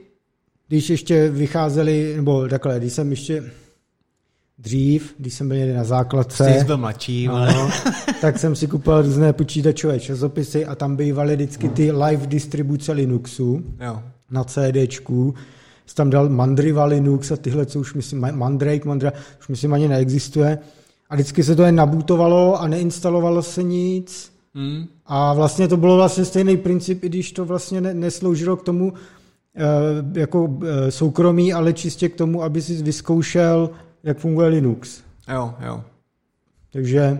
když ještě vycházeli, nebo takhle, když jsem ještě dřív, když jsem byl někde na základce. Jsi byl mladší, ano, tak jsem si kupoval různé počítačové časopisy a tam bývaly vždycky ty live distribuce Linuxu jo. na CDčku. Jsi tam dal Mandriva Linux a tyhle, co už myslím, Mandrake, Mandra, už myslím ani neexistuje. A vždycky se to jen nabutovalo a neinstalovalo se nic. Hmm. A vlastně to bylo vlastně stejný princip, i když to vlastně ne, nesloužilo k tomu e, jako e, soukromí, ale čistě k tomu, aby si vyzkoušel jak funguje Linux. Jo, jo. Takže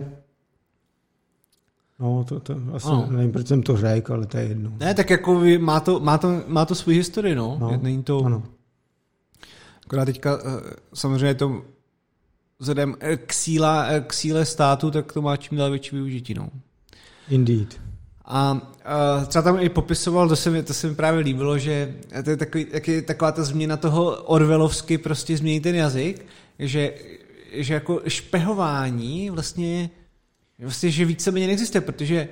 No, to, to asi ano. nevím, proč jsem to řekl, ale to je jedno. Ne, tak jako má to, má to, má to svůj historii, no. no. Není to... Ano. Akorát teďka eh, samozřejmě to vzhledem k, síla, k síle státu, tak to má čím dál větší využití, no. Indeed. A, a třeba tam i popisoval, to se mi, to se mi právě líbilo, že to je takový, taky, taková ta změna toho Orvelovsky prostě změnit ten jazyk, že, že jako špehování vlastně, vlastně že víceméně neexistuje, protože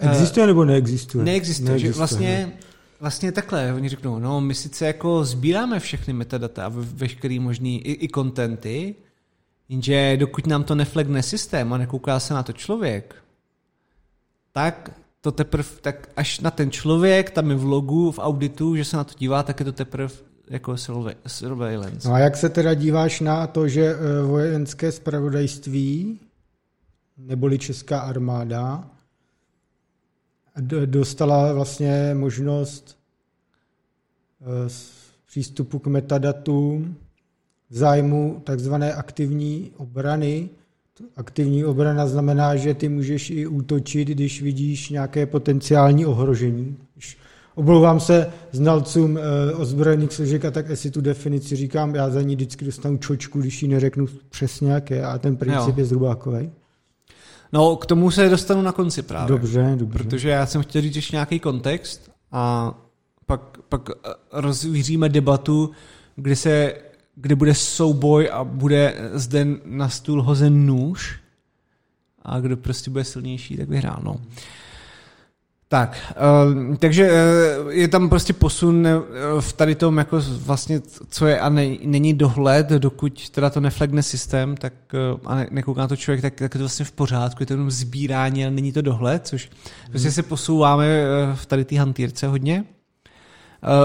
Existuje nebo neexistuje? Neexistuje, neexistuje že vlastně, vlastně takhle, oni řeknou, no my sice jako sbíráme všechny metadata a veškerý možný i, i kontenty, jenže dokud nám to neflegne systém a nekouká se na to člověk, tak to teprve, tak až na ten člověk tam je v logu, v auditu, že se na to dívá, tak je to teprve jako surveillance. No a jak se teda díváš na to, že eh, vojenské spravodajství neboli Česká armáda dostala vlastně možnost eh, přístupu k metadatům v zájmu takzvané aktivní obrany Aktivní obrana znamená, že ty můžeš i útočit, když vidíš nějaké potenciální ohrožení. Oblouvám se znalcům e, ozbrojených složek a tak asi tu definici říkám, já za ní vždycky dostanu čočku, když ji neřeknu přesně jaké a ten princip jo. je zhruba takový. No, k tomu se dostanu na konci právě. Dobře, dobře. Protože já jsem chtěl říct ještě nějaký kontext a pak, pak eh, rozvíříme debatu, kde se kde bude souboj a bude zde na stůl hozen nůž a kdo prostě bude silnější, tak vyhrál. No. Tak, uh, takže uh, je tam prostě posun uh, v tady tom, jako vlastně, co je a ne, není dohled, dokud teda to neflegne systém, tak uh, a ne, nekouká to člověk, tak, tak je to vlastně v pořádku, je to jenom sbírání, ale není to dohled, což hmm. prostě se posouváme uh, v tady té hantýrce hodně.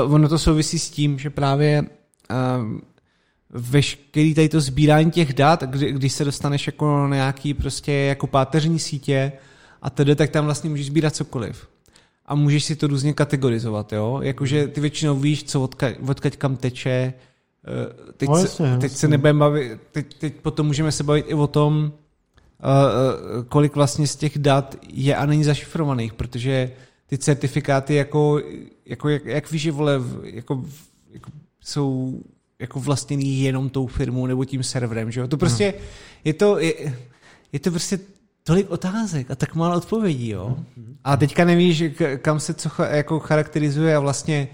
Uh, ono to souvisí s tím, že právě uh, veškerý tady to sbírání těch dat, kdy, když se dostaneš jako na nějaký prostě jako páteřní sítě a tedy, tak tam vlastně můžeš sbírat cokoliv. A můžeš si to různě kategorizovat, jo? Jakože ty většinou víš, co odka, odkaď kam teče, eh, teď, no, jasně, se, teď jasně. se nebudeme bavit, teď, teď potom můžeme se bavit i o tom, uh, kolik vlastně z těch dat je a není zašifrovaných, protože ty certifikáty jako, jako jak, jak víš, že vole, jako, jako jsou jako vlastněný jenom tou firmou nebo tím serverem, že jo? To prostě, no. je to, je, je to prostě tolik otázek a tak málo odpovědí, jo? A teďka nevíš, kam se co jako charakterizuje a vlastně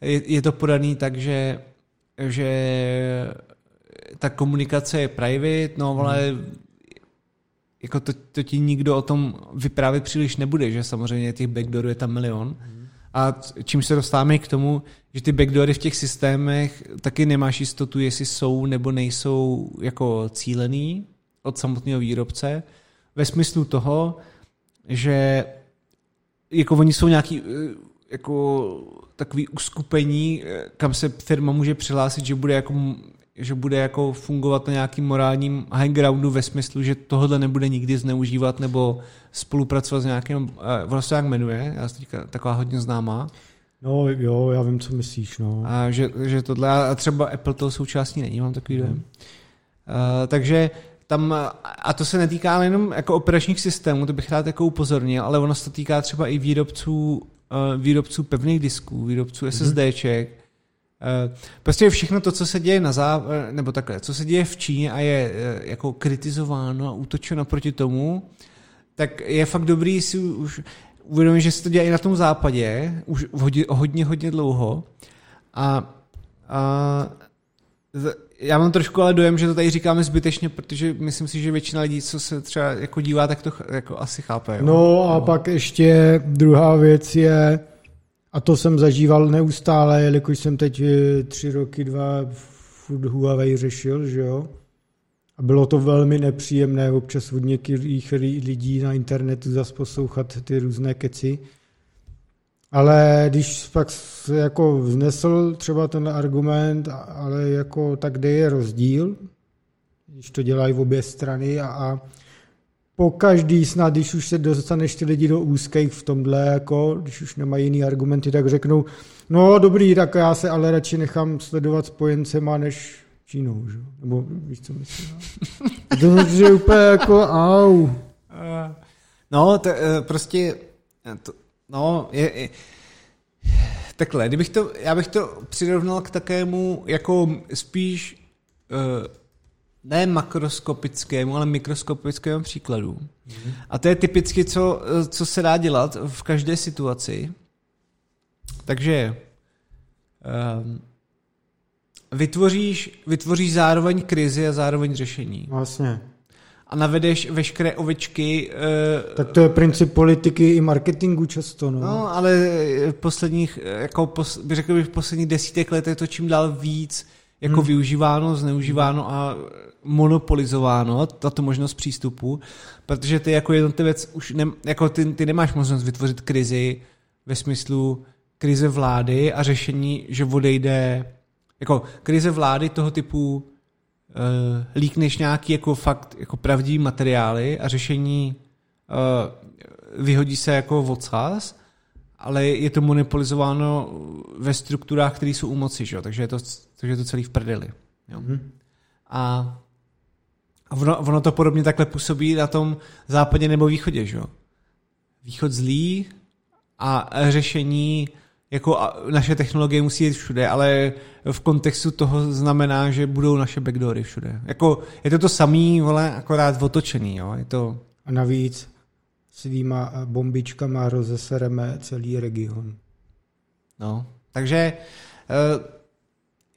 je, je to podaný tak, že, že ta komunikace je private, no ale jako to, to ti nikdo o tom vyprávět příliš nebude, že samozřejmě těch backdoorů je tam milion. A čím se dostáváme k tomu, že ty backdoory v těch systémech taky nemáš jistotu, jestli jsou nebo nejsou jako cílený od samotného výrobce, ve smyslu toho, že jako oni jsou nějaký eh, jako takový uskupení, eh, kam se firma může přihlásit, že bude jako že bude jako fungovat na nějakým morálním high groundu ve smyslu, že tohle nebude nikdy zneužívat nebo spolupracovat s nějakým, eh, ono se jak jmenuje, já jsem taková hodně známá. No jo, já vím, co myslíš. No. A že, že tohle, a třeba Apple toho součástí není, mám takový dojem. Hmm. Uh, takže tam, a to se netýká jenom jako operačních systémů, to bych rád jako upozornil, ale ono se to týká třeba i výrobců, uh, výrobců pevných disků, výrobců SSDček, hmm Eh, prostě všechno to, co se děje na zá... Eh, nebo takhle, co se děje v Číně a je eh, jako kritizováno a útočeno proti tomu, tak je fakt dobrý si už uvědomit, že se to děje i na tom západě, už hodně, hodně, hodně dlouho. A, a já mám trošku ale dojem, že to tady říkáme zbytečně, protože myslím si, že většina lidí, co se třeba jako dívá, tak to jako asi chápe. Jo? No a no. pak ještě druhá věc je, a to jsem zažíval neustále, jelikož jsem teď eh, tři roky, dva furt Huawei řešil, že jo. A bylo to velmi nepříjemné občas od některých lidí na internetu zase poslouchat ty různé keci. Ale když pak se jako vznesl třeba ten argument, ale jako tak kde je rozdíl, když to dělají v obě strany a, a po každý snad, když už se dostaneš ty lidi do úzkých v tomhle, jako, když už nemají jiný argumenty, tak řeknou, no dobrý, tak já se ale radši nechám sledovat spojencema než Čínou, že? Nebo víš, co myslím. No? to je úplně jako au. No, to, eh, prostě, eh, to, no, je, je, takhle, kdybych to, já bych to přirovnal k takému, jako spíš uh, ne makroskopickému, ale mikroskopickému příkladu. Mm-hmm. A to je typicky, co, co se dá dělat v každé situaci. Takže um, vytvoříš, vytvoříš zároveň krizi a zároveň řešení. Vlastně. A navedeš veškeré ovečky. Uh, tak to je princip politiky i marketingu často. No, no ale v posledních, jako pos, bych řekl bych v posledních desítek let je to čím dál víc jako hmm. využíváno, zneužíváno a monopolizováno, tato možnost přístupu, protože ty jako jednotlivec už ne, jako ty, ty nemáš možnost vytvořit krizi ve smyslu krize vlády a řešení, že odejde jako krize vlády toho typu uh, líkneš nějaký jako fakt jako pravdivý materiály a řešení uh, vyhodí se jako odsaz, ale je to monopolizováno ve strukturách, které jsou u moci, že? Takže, je to, takže je to celý v prdeli. Jo? Mm-hmm. A A ono, ono to podobně takhle působí na tom západě nebo východě, že jo? Východ zlý a řešení jako naše technologie musí jít všude, ale v kontextu toho znamená, že budou naše backdoory všude. Jako, je to to samý, vole, akorát otočený, jo? Je to... A navíc svýma bombičkama rozesereme celý region. No, takže uh,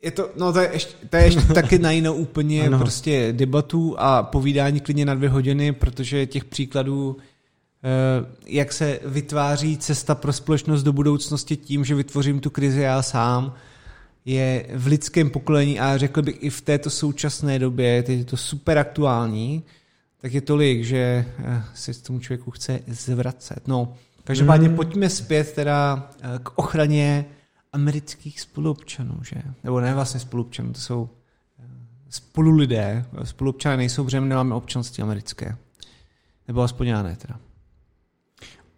je to, no to je ještě, to je ještě taky na jinou úplně ano. prostě debatu a povídání klidně na dvě hodiny, protože těch příkladů Eh, jak se vytváří cesta pro společnost do budoucnosti tím, že vytvořím tu krizi já sám, je v lidském pokolení a řekl bych i v této současné době, teď je to super aktuální, tak je tolik, že eh, se s tomu člověku chce zvracet. No, každopádně hmm. pojďme zpět teda eh, k ochraně amerických spoluobčanů, že? Nebo ne vlastně spoluobčanů, to jsou spolulidé. Spoluobčané nejsou, protože nemáme občanství americké. Nebo aspoň já ne teda.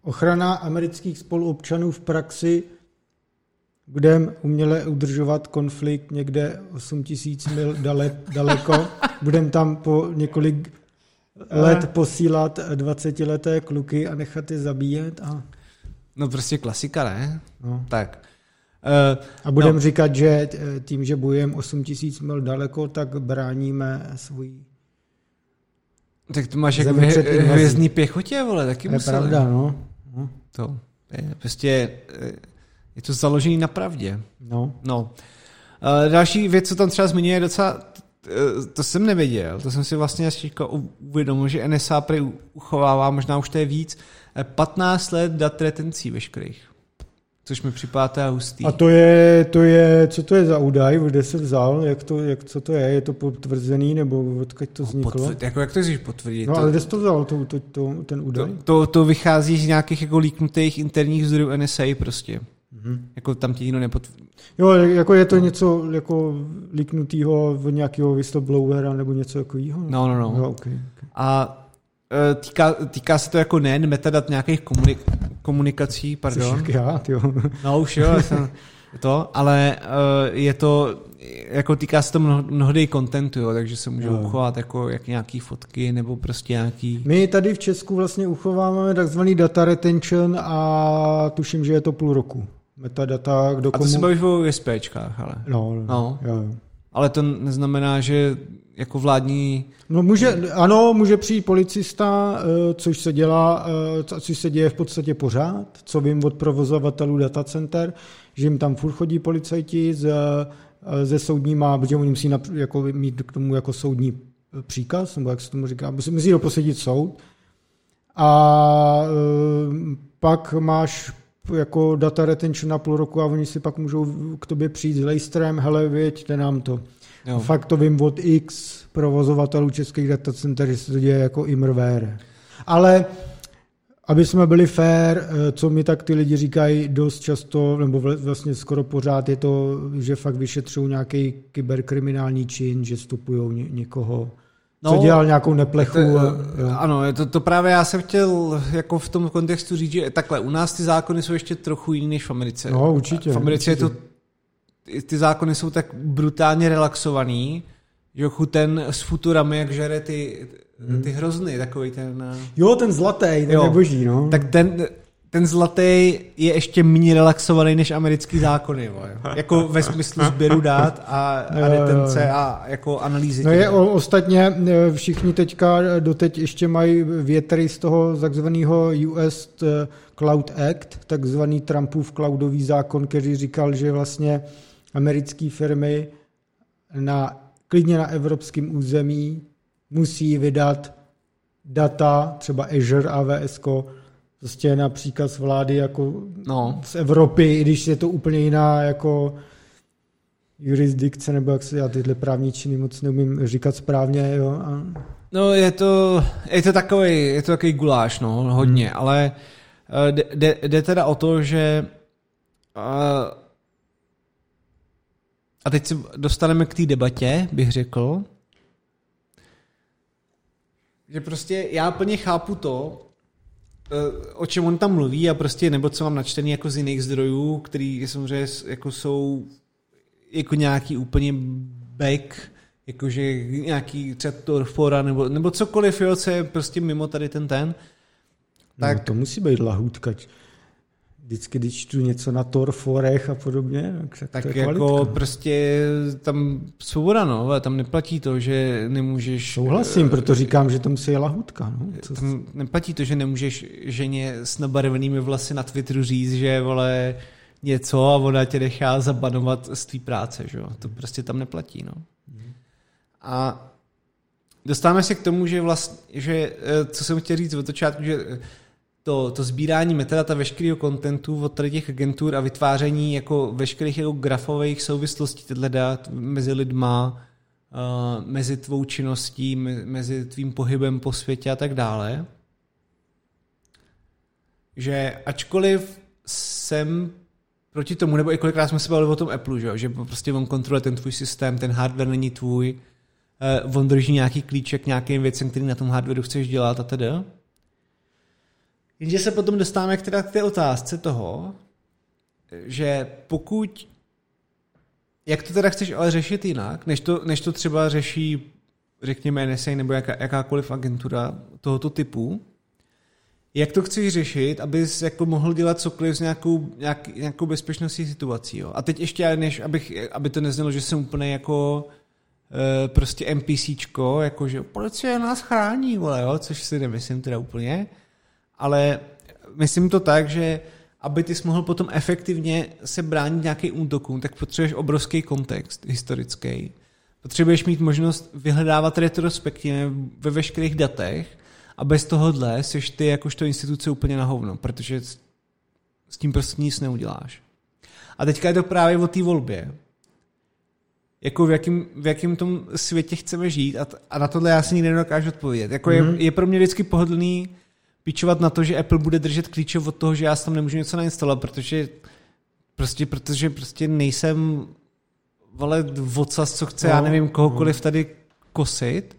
Ochrana amerických spoluobčanů v praxi budeme uměle udržovat konflikt někde 8 tisíc mil dale, daleko. Budeme tam po několik let posílat 20-leté kluky a nechat je zabíjet. A... No prostě klasika, ne? No. Tak. Uh, a budeme no. říkat, že tím, že bojujeme 8 tisíc mil daleko, tak bráníme svůj tak to máš jako hvězdný pěchotě, vole, taky museli. Je pravda, no. No. To je prostě, eh, je to založený na pravdě. No. no. Uh, další věc, co tam třeba zmiňuje, je docela, eh, to jsem nevěděl, to jsem si vlastně asi uvědomil, že NSA prý uchovává, možná už to je víc, 15 let dat retencí veškerých. Což mi připadá hustý. A to je, to je, co to je za údaj, kde se vzal, jak to, jak, co to je, je to potvrzený, nebo odkud to vzniklo? Potvr, jako jak to chceš potvrdit? No to, ale kde jsi to vzal, to, to, to, ten údaj? To, to, to vychází z nějakých jako líknutých interních zdrojů NSA prostě. Mm-hmm. Jako tam ti nikdo nepotvrdí. Jo, jako je to něco jako líknutýho od nějakého whistleblowera nebo něco takového? No, no, no. no okay, okay. A týká, týká se to jako nejen metadat nějakých komunik, komunikací, pardon. Což já, jo. No už jo, jsem to, ale uh, je to, jako týká se to mnohdy kontentu, jo, takže se můžou no. uchovat jako jak nějaký fotky nebo prostě nějaký... My tady v Česku vlastně uchováváme takzvaný data retention a tuším, že je to půl roku. Metadata, kdo komu... A to se bavíš o USPčkách, ale... No, no, no. Jo, jo. Ale to neznamená, že jako vládní... No může, ano, může přijít policista, eh, což se dělá, eh, což se děje v podstatě pořád, co vím od provozovatelů datacenter, že jim tam furt chodí policajti ze, eh, ze soudníma, protože oni musí jako mít k tomu jako soudní příkaz, nebo jak se tomu říká, musí, musí doposedit soud. A pak máš jako data retention na půl roku a oni si pak můžou k tobě přijít s lejstrem, hele, věď, nám to. Jo. Fakt to vím od X provozovatelů českých datacenter, že se to děje jako imrvére. Ale aby jsme byli fair, eh, co mi tak ty lidi říkají dost často, nebo vlastně skoro pořád, je to, že fakt vyšetřují nějaký kyberkriminální čin, že stupují někoho, no, co dělal nějakou neplechu. To, a, ano, je to, to právě já jsem chtěl jako v tom kontextu říct, že takhle, u nás ty zákony jsou ještě trochu jiný než v Americe. No, určitě. V Americe určitě. je to ty zákony jsou tak brutálně relaxovaný, že ten s futurami, jak žere ty, hmm. ty hrozny, takový ten... Eh, jo, ten zlatý, ten jo, je boží, no. Tak ten, ten zlatý je ještě méně relaxovaný než americký zákony, jo. jako ve smyslu sběru dát a, a retence a jako analýzy. No je o, ostatně eh, všichni teďka doteď ještě mají větry z toho takzvaného US eh, Cloud Act, takzvaný Trumpův cloudový zákon, který říkal, že vlastně americké firmy na, klidně na evropském území musí vydat data, třeba Azure, AWS, prostě například z vlády jako no. z Evropy, i když je to úplně jiná jako jurisdikce, nebo jak se já tyhle právní činy moc neumím říkat správně, jo. A... No je to, je to takový, je to takový guláš, no, hodně, hmm. ale eh, jde, jde teda o to, že uh, a teď se dostaneme k té debatě, bych řekl, že prostě já plně chápu to, eh, o čem on tam mluví a prostě nebo co mám načtený jako z jiných zdrojů, který samozřejmě jako jsou jako nějaký úplně back jakože nějaký třeba fora nebo, nebo cokoliv, jo, co je prostě mimo tady ten ten. Tak... No, to musí být lahůdka. Vždycky, když čtu něco na Tor forech a podobně, tak, tak to je jako kvalitka. prostě tam svoboda, no, ale tam neplatí to, že nemůžeš... Souhlasím, proto říkám, že to musí je lahůdka. No. Co... Tam neplatí to, že nemůžeš ženě s nabarvenými vlasy na Twitteru říct, že vole něco a ona tě nechá zabanovat z té práce, že jo. To prostě tam neplatí, no. A dostáváme se k tomu, že vlastně, že, eh, co jsem chtěl říct od začátku, že eh, to, to sbírání metadata veškerého kontentu od tady těch agentur a vytváření jako veškerých jako grafových souvislostí tyhle dat mezi lidma, uh, mezi tvou činností, mezi tvým pohybem po světě a tak dále. Že ačkoliv jsem proti tomu, nebo i kolikrát jsme se bavili o tom Apple, že, že prostě on kontroluje ten tvůj systém, ten hardware není tvůj, uh, on drží nějaký klíček nějakým věcem, který na tom hardwareu chceš dělat a tedy. Jenže se potom dostáváme k, k té otázce toho, že pokud jak to teda chceš ale řešit jinak, než to, než to třeba řeší, řekněme, NSA nebo jaká, jakákoliv agentura tohoto typu, jak to chceš řešit, abys jako mohl dělat cokoliv s nějakou, nějak, nějakou bezpečnostní situací. Jo? A teď ještě, než abych, aby to neznělo, že jsem úplně jako e, prostě NPCčko, jako že policie nás chrání, vole, jo? což si nemyslím teda úplně, ale myslím to tak, že aby ty mohl potom efektivně se bránit nějakým útokům, tak potřebuješ obrovský kontext historický. Potřebuješ mít možnost vyhledávat retrospektivně ve veškerých datech a bez tohohle seš ty jakožto instituce úplně na hovno, protože s tím prostě nic neuděláš. A teďka je to právě o té volbě. Jako v jakém, v jakém tom světě chceme žít a, t- a na tohle já si nikdy nedokážu odpovědět. Jako mm-hmm. je, je pro mě vždycky pohodlný pičovat na to, že Apple bude držet klíče od toho, že já tam nemůžu něco nainstalovat, protože prostě, protože prostě nejsem vole vocas, co chce, no, já nevím, kohokoliv no. tady kosit,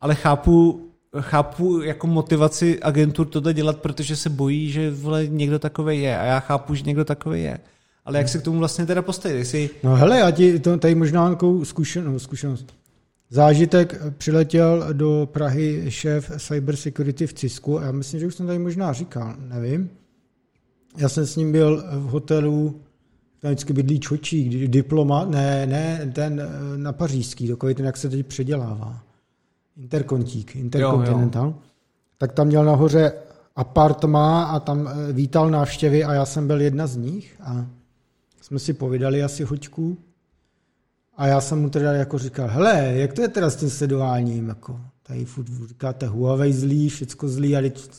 ale chápu, chápu jako motivaci agentur tohle dělat, protože se bojí, že vole, někdo takový je a já chápu, že někdo takový je. Ale jak se k tomu vlastně teda postavit? Jestli... No hele, já ti to, tady možná nějakou zkušenost, zkušenost. Zážitek přiletěl do Prahy šéf cyber security v Cisku a já myslím, že už jsem tady možná říkal, nevím. Já jsem s ním byl v hotelu, tam vždycky bydlí Čočík, diplomat, ne, ne, ten eh, na pařížský, takový ten, jak se teď předělává. Interkontík. Jo, jo. Tak tam měl nahoře apartma a tam eh, vítal návštěvy a já jsem byl jedna z nich a jsme si povídali asi hoďku a já jsem mu teda jako říkal, hele, jak to je teda s tím sledováním, jako tady furt říkáte Huawei zlý, všecko zlý, a teď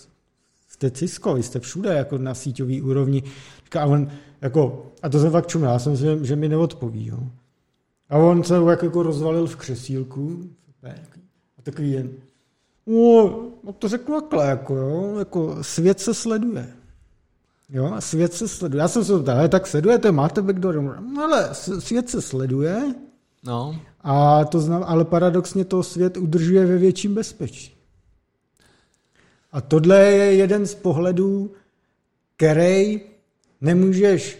jste Cisco, jste všude jako na síťový úrovni. Říká, a on, jako, a to jsem fakt čumil, já jsem si, že mi neodpoví, jo. A on se jako, jako rozvalil v křesílku a takový jen, no, no to řeknu takhle, jako, jo, jako svět se sleduje. Jo, svět se sleduje. Já jsem se ptal, tak sledujete, máte backdoor? No ale svět se sleduje, No. A to znam, ale paradoxně to svět udržuje ve větším bezpečí. A tohle je jeden z pohledů, který nemůžeš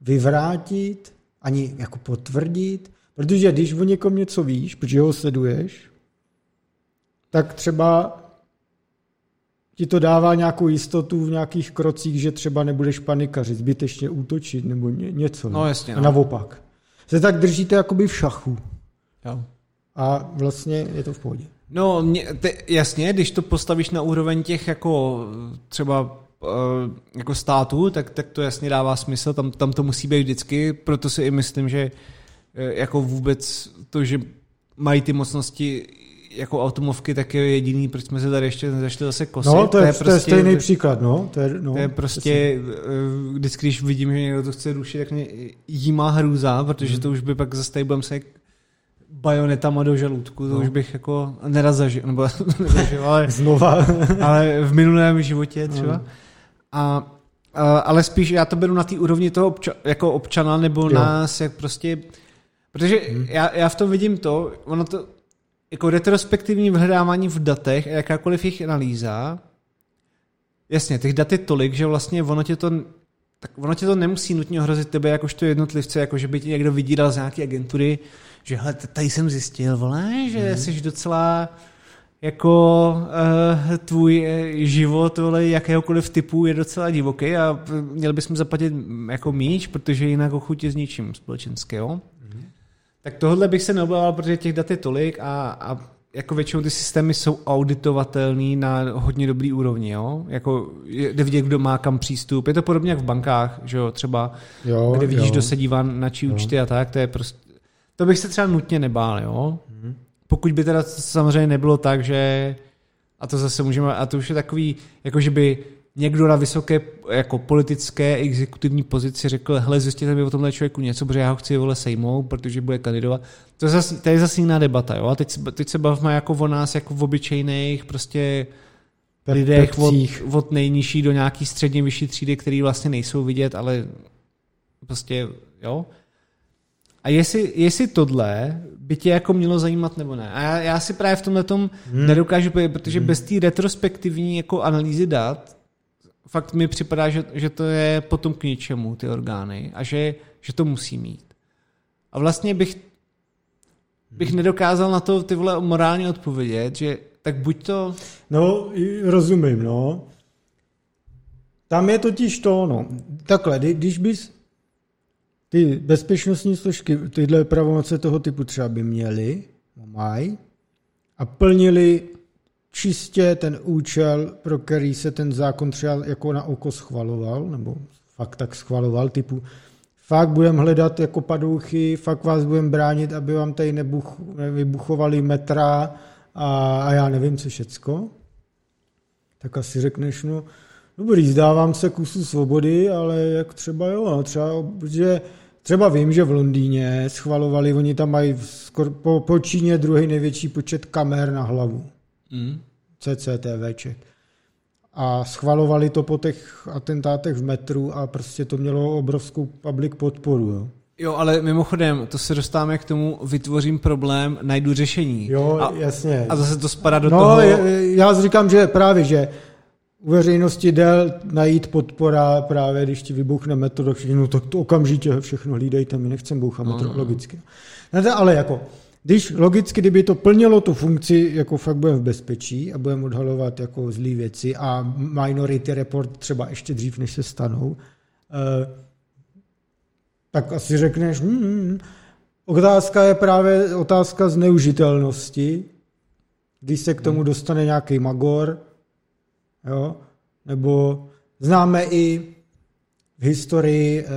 vyvrátit ani jako potvrdit, protože když o někom něco víš, protože ho sleduješ, tak třeba ti to dává nějakou jistotu v nějakých krocích, že třeba nebudeš panikařit, zbytečně útočit nebo ně, něco. No, jasně. No. A naopak se tak držíte jakoby v šachu. Jo. A vlastně je to v pohodě. No, mě, te, jasně, když to postavíš na úroveň těch jako třeba uh, jako států, tak, tak to jasně dává smysl, tam, tam to musí být vždycky, proto si i myslím, že uh, jako vůbec to, že mají ty mocnosti jako automovky, tak je jediný, proč jsme se tady ještě zašli zase kosit. No, to je, to je, prostě, to je stejný příklad, no. To je, no, to je prostě, přesně. vždycky, když vidím, že někdo to chce rušit, tak mě jí má hrůza, protože hmm. to už by pak zase tady budeme se bajonetama do žaludku, to no. už bych jako neraz zažil, nebo nezažil, ale, Znova. ale v minulém životě třeba. No. A, a, ale spíš já to beru na té úrovni toho obča, jako občana, nebo jo. nás, jak prostě, protože hmm. já, já v tom vidím to, ono to, jako retrospektivní vyhledávání v datech a jakákoliv jejich analýza, jasně, těch dat je tolik, že vlastně ono tě to tak ono tě to nemusí nutně ohrozit tebe jakožto jednotlivce, jako že by ti někdo vydíral z nějaké agentury, že hele, tady jsem zjistil, vole, že mm. jsi docela jako uh, tvůj eh, život vole, jakéhokoliv typu je docela divoký a měl bychom zaplatit jako míč, protože jinak ochutě s ničím společenského. Tak tohle bych se neobával, protože těch dat je tolik a, a jako většinou ty systémy jsou auditovatelný na hodně dobrý úrovni, jo? Jako jde vidět, kdo má kam přístup. Je to podobně jak v bankách, že jo, třeba, jo, kde vidíš, jo. kdo se dívá na čí účty a tak, to je prostě, to bych se třeba nutně nebál, jo? Mm. Pokud by teda samozřejmě nebylo tak, že a to zase můžeme, a to už je takový, jako že by někdo na vysoké jako politické exekutivní pozici řekl, hele, zjistěte mi o tomhle člověku něco, protože já ho chci vole sejmout, protože bude kandidovat. To je zase, to je zase jiná debata, jo? A teď, teď se bavíme jako o nás, jako v obyčejných prostě lidech od, od nejnižší do nějaký středně vyšší třídy, který vlastně nejsou vidět, ale prostě, jo. A jestli, jestli tohle by tě jako mělo zajímat nebo ne. A já, já si právě v tomhle tom hmm. nedokážu, protože hmm. bez té retrospektivní jako analýzy dat fakt mi připadá, že, že to je potom k ničemu, ty orgány, a že, že to musí mít. A vlastně bych, bych nedokázal na to ty vole morálně odpovědět, že tak buď to... No, rozumím, no. Tam je totiž to, no. Takhle, když bys ty bezpečnostní složky tyhle pravomoce toho typu třeba by měly, mají, a plnili čistě ten účel, pro který se ten zákon třeba jako na oko schvaloval, nebo fakt tak schvaloval, typu fakt budeme hledat jako padouchy, fakt vás budeme bránit, aby vám tady nebuch, nevybuchovali metra a, a já nevím, co všecko, tak asi řekneš, no dobrý, zdávám se kusu svobody, ale jak třeba jo, no, třeba, protože třeba vím, že v Londýně schvalovali, oni tam mají skoro po, po Číně druhý největší počet kamer na hlavu. Mm. CCTVček. A schvalovali to po těch atentátech v metru a prostě to mělo obrovskou public podporu. Jo. Jo, ale mimochodem, to se dostáváme k tomu, vytvořím problém, najdu řešení. Jo, a, jasně. A zase to spadá do no, toho... Já říkám, že právě, že u veřejnosti jde najít podpora právě, když ti vybuchne metro, tak no, tak to okamžitě všechno hlídejte, my nechceme bouchat metro, no. logicky. No, ale jako, když logicky, kdyby to plnilo tu funkci, jako fakt budeme v bezpečí a budeme odhalovat jako zlý věci a minority report třeba ještě dřív, než se stanou, eh, tak asi řekneš, hmm, hmm, hmm, otázka je právě otázka zneužitelnosti, když se k tomu hmm. dostane nějaký magor, jo, nebo známe i v historii eh,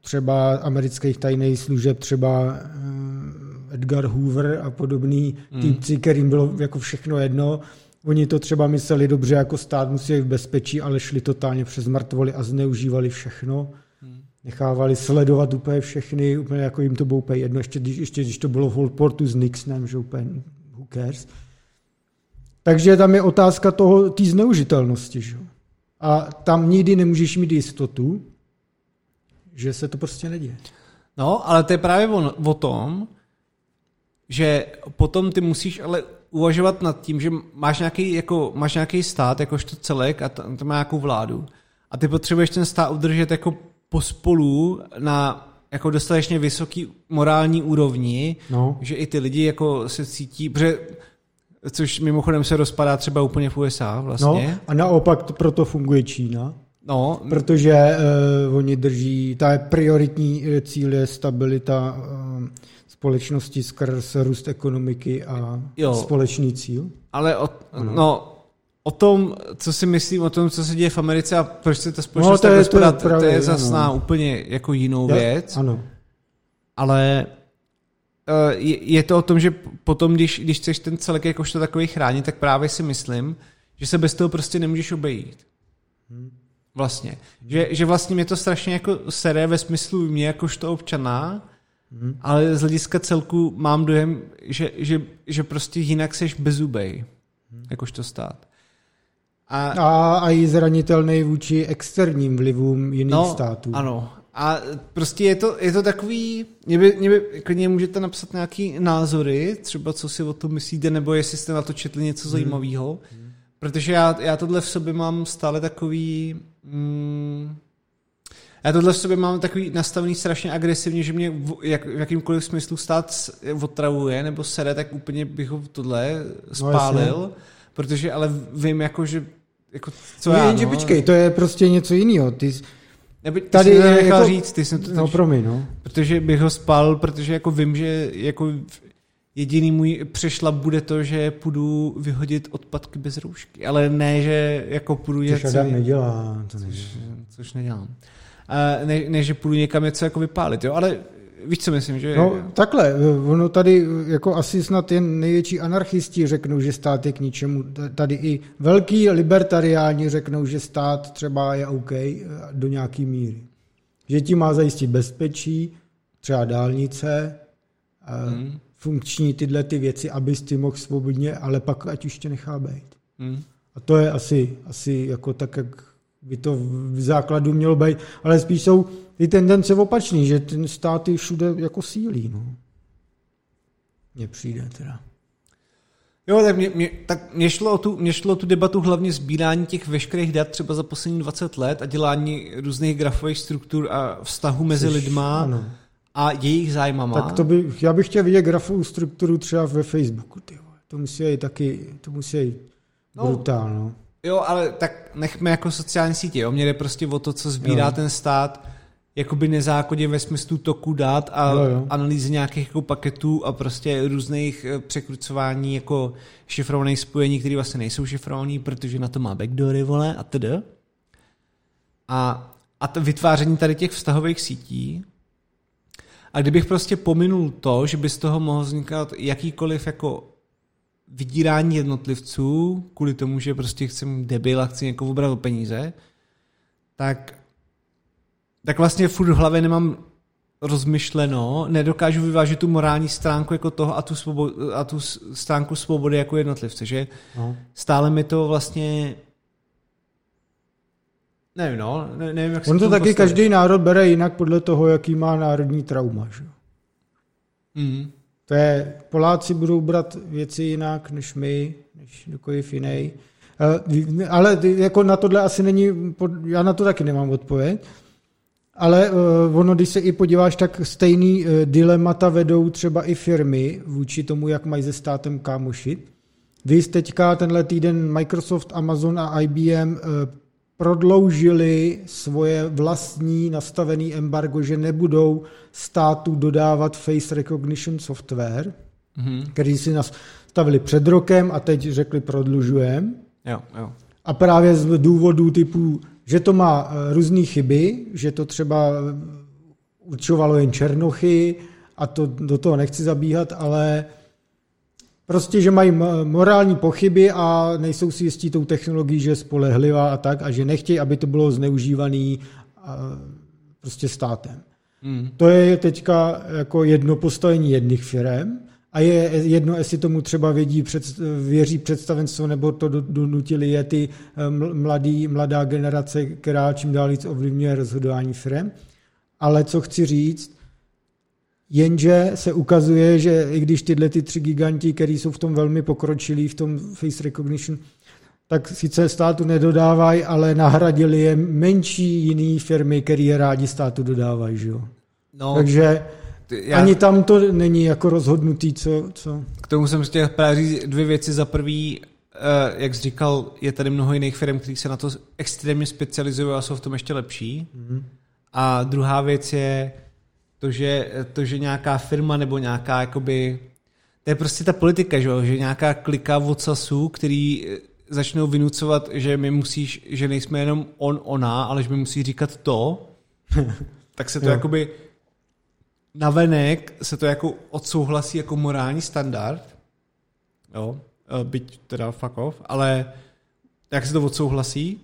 třeba amerických tajných služeb, třeba eh, Edgar Hoover a podobný mm. týpci, kterým bylo jako všechno jedno. Oni to třeba mysleli dobře, jako stát musí v bezpečí, ale šli totálně přes mrtvoly a zneužívali všechno. Mm. Nechávali sledovat úplně všechny, úplně jako jim to bylo úplně jedno, ještě když, ještě když to bylo v Holportu s Nixonem, že úplně who cares. Takže tam je otázka toho, té zneužitelnosti. Že? A tam nikdy nemůžeš mít jistotu, že se to prostě neděje. No, ale to je právě o, o tom, že potom ty musíš ale uvažovat nad tím, že máš nějaký, jako, máš nějaký stát, jakožto celek a tam má nějakou vládu. A ty potřebuješ ten stát udržet jako pospolu na jako dostatečně vysoký morální úrovni, no. že i ty lidi jako se cítí, protože což mimochodem se rozpadá třeba úplně v USA vlastně. No, a naopak to, proto funguje Čína. No, protože uh, oni drží, ta je prioritní cíl je stabilita uh, společnosti skrz růst ekonomiky a jo, společný cíl. Ale o, no, o tom, co si myslím, o tom, co se děje v Americe a proč se ta společnost no, to je, tak to, je, to je zase na úplně jako jinou je, věc. Ano. Ale uh, je, je to o tom, že potom, když, když chceš ten celek jakožto takový chránit, tak právě si myslím, že se bez toho prostě nemůžeš obejít. Hmm. Vlastně. Že, že vlastně mě to strašně jako sere ve smyslu mě jakožto občana, Hmm. Ale z hlediska celku mám dojem, že, že, že prostě jinak seš bezubej, hmm. jakožto stát. A, a, a i zranitelný vůči externím vlivům jiných no, států. Ano. A prostě je to, je to takový, mě by, mě by, klidně můžete napsat nějaký názory, třeba co si o tom myslíte, nebo jestli jste na to četli něco hmm. zajímavého, hmm. protože já, já tohle v sobě mám stále takový, mm, Já tohle v sobě mám takový nastavený strašně agresivně, že mě v, jak, v jakýmkoliv smyslu stát otravuje nebo sere, tak úplně bych ho tohle spálil, no, protože ale vím jako, že jako, co já, no? počkej, to je prostě něco jiného. Ty, nebo, ty tady jsi jako, říct, ty jsem to no, promiň, no. Protože bych ho spálil, protože jako vím, že jako jediný můj přešlap bude to, že půjdu vyhodit odpadky bez roušky, ale ne, že jako půjdu. Což Adam nedělá. To nedělá. Což, což nedělám. A ne, ne, že půjdu někam něco jako vypálit, jo, ale víš, co myslím, že... No takhle, ono tady jako asi snad jen největší anarchisti řeknou, že stát je k ničemu. Tady i velký libertariáni řeknou, že stát třeba je OK eh, do nějaký míry. Že ti má zajistit bezpečí, třeba dálnice, hmm. funkční tyhle ty věci, abys ty mohl svobodně, ale pak ať už tě nechá být. Hmm. A to je asi, asi jako tak, jak by to v základu mělo být, ale spíš jsou ty tendence opačný, že ten státy všude jako sílí. No. Mně přijde teda. Jo, tak mě, mě, tak mě, šlo o tu, mě šlo o tu debatu hlavně sbírání těch veškerých dat třeba za poslední 20 let a dělání různých grafových struktur a vztahu mezi Jsi, lidma ano. a jejich zájmama. Tak to by, já bych chtěl vidět grafovou strukturu třeba ve Facebooku. Ty. To musí být taky, to musí být no, brutálno. Jo, ale tak nechme jako sociální sítě, jo. Mně jde prostě o to, co sbírá jo. ten stát, jakoby nezákonně ve smyslu toku dát a jo, jo. analýzy nějakých jako paketů a prostě různých eh, překrucování jako šifrovaných spojení, které vlastně nejsou šifrovaný, protože na to má backdoory, vole, a td. A, a to vytváření tady těch vztahových sítí. A kdybych prostě pominul to, že by z toho mohl vznikat jakýkoliv jako vydírání jednotlivců kvůli tomu, že prostě chcem debil a chci někoho vybrat o peníze, tak, tak vlastně furt v hlavě nemám rozmyšleno, nedokážu vyvážit tu morální stránku jako toho a tu, svobodu, a tu stránku svobody jako jednotlivce, že no. stále mi to vlastně nevím, no, ne, nevím, jak On to taky postavit. každý národ bere jinak podle toho, jaký má národní trauma, že? Mm. To je, Poláci budou brát věci jinak než my, než kdokoliv jiný. Eh, ale jako na tohle asi není, já na to taky nemám odpověď. Ale uh, ono, když se i podíváš, tak stejný uh, dilemata vedou třeba i firmy vůči tomu, jak mají se státem kámošit. Vy teďka tenhle týden Microsoft, Amazon a IBM prodloužili svoje vlastní nastavený embargo, že nebudou státu dodávat face recognition software, mm-hmm. který si nastavili před rokem a teď řekli prodlužujem. Jo, jo. A právě z důvodů typu, že to má eh, různé chyby, že to třeba určovalo jen černochy a to do toho nechci zabíhat, ale Prostě, že mají morální pochyby a nejsou si jistí tou technologií, že je spolehlivá a tak, a že nechtějí, aby to bylo zneužívané prostě státem. Hmm. To je teďka jako jedno postavení jedných firm a je jedno, jestli tomu třeba vědí, před, věří představenstvo, nebo to donutili je ty eh, mladý, mladá generace, která čím dál víc ovlivňuje rozhodování firm. Ale co chci říct, Jenže se ukazuje, že i když tyhle ty tři giganti, který jsou v tom velmi pokročilí, v tom face recognition, tak sice státu nedodávají, ale nahradili je menší jiný firmy, které je rádi státu dodávají. Že jo? No, Takže já, ani tam to není jako rozhodnutý, co... co... K tomu jsem chtěl právě říct dvě věci. Za prvý, uh, jak jsi říkal, je tady mnoho jiných firm, které se na to extrémně specializují a jsou v tom ještě lepší. Mm-hmm. A druhá věc je, to, že, to, že nějaká firma nebo nějaká jakoby, to je prostě ta politika, že, že nějaká klika vocasů, který eh, začnou vynucovat, že my musíš, že nejsme jenom on, ona, ale že mi musí říkat to, tak se to jakoby navenek se to jako odsouhlasí jako morální standard, jo, eh, byť teda fuck off, ale jak se to odsouhlasí,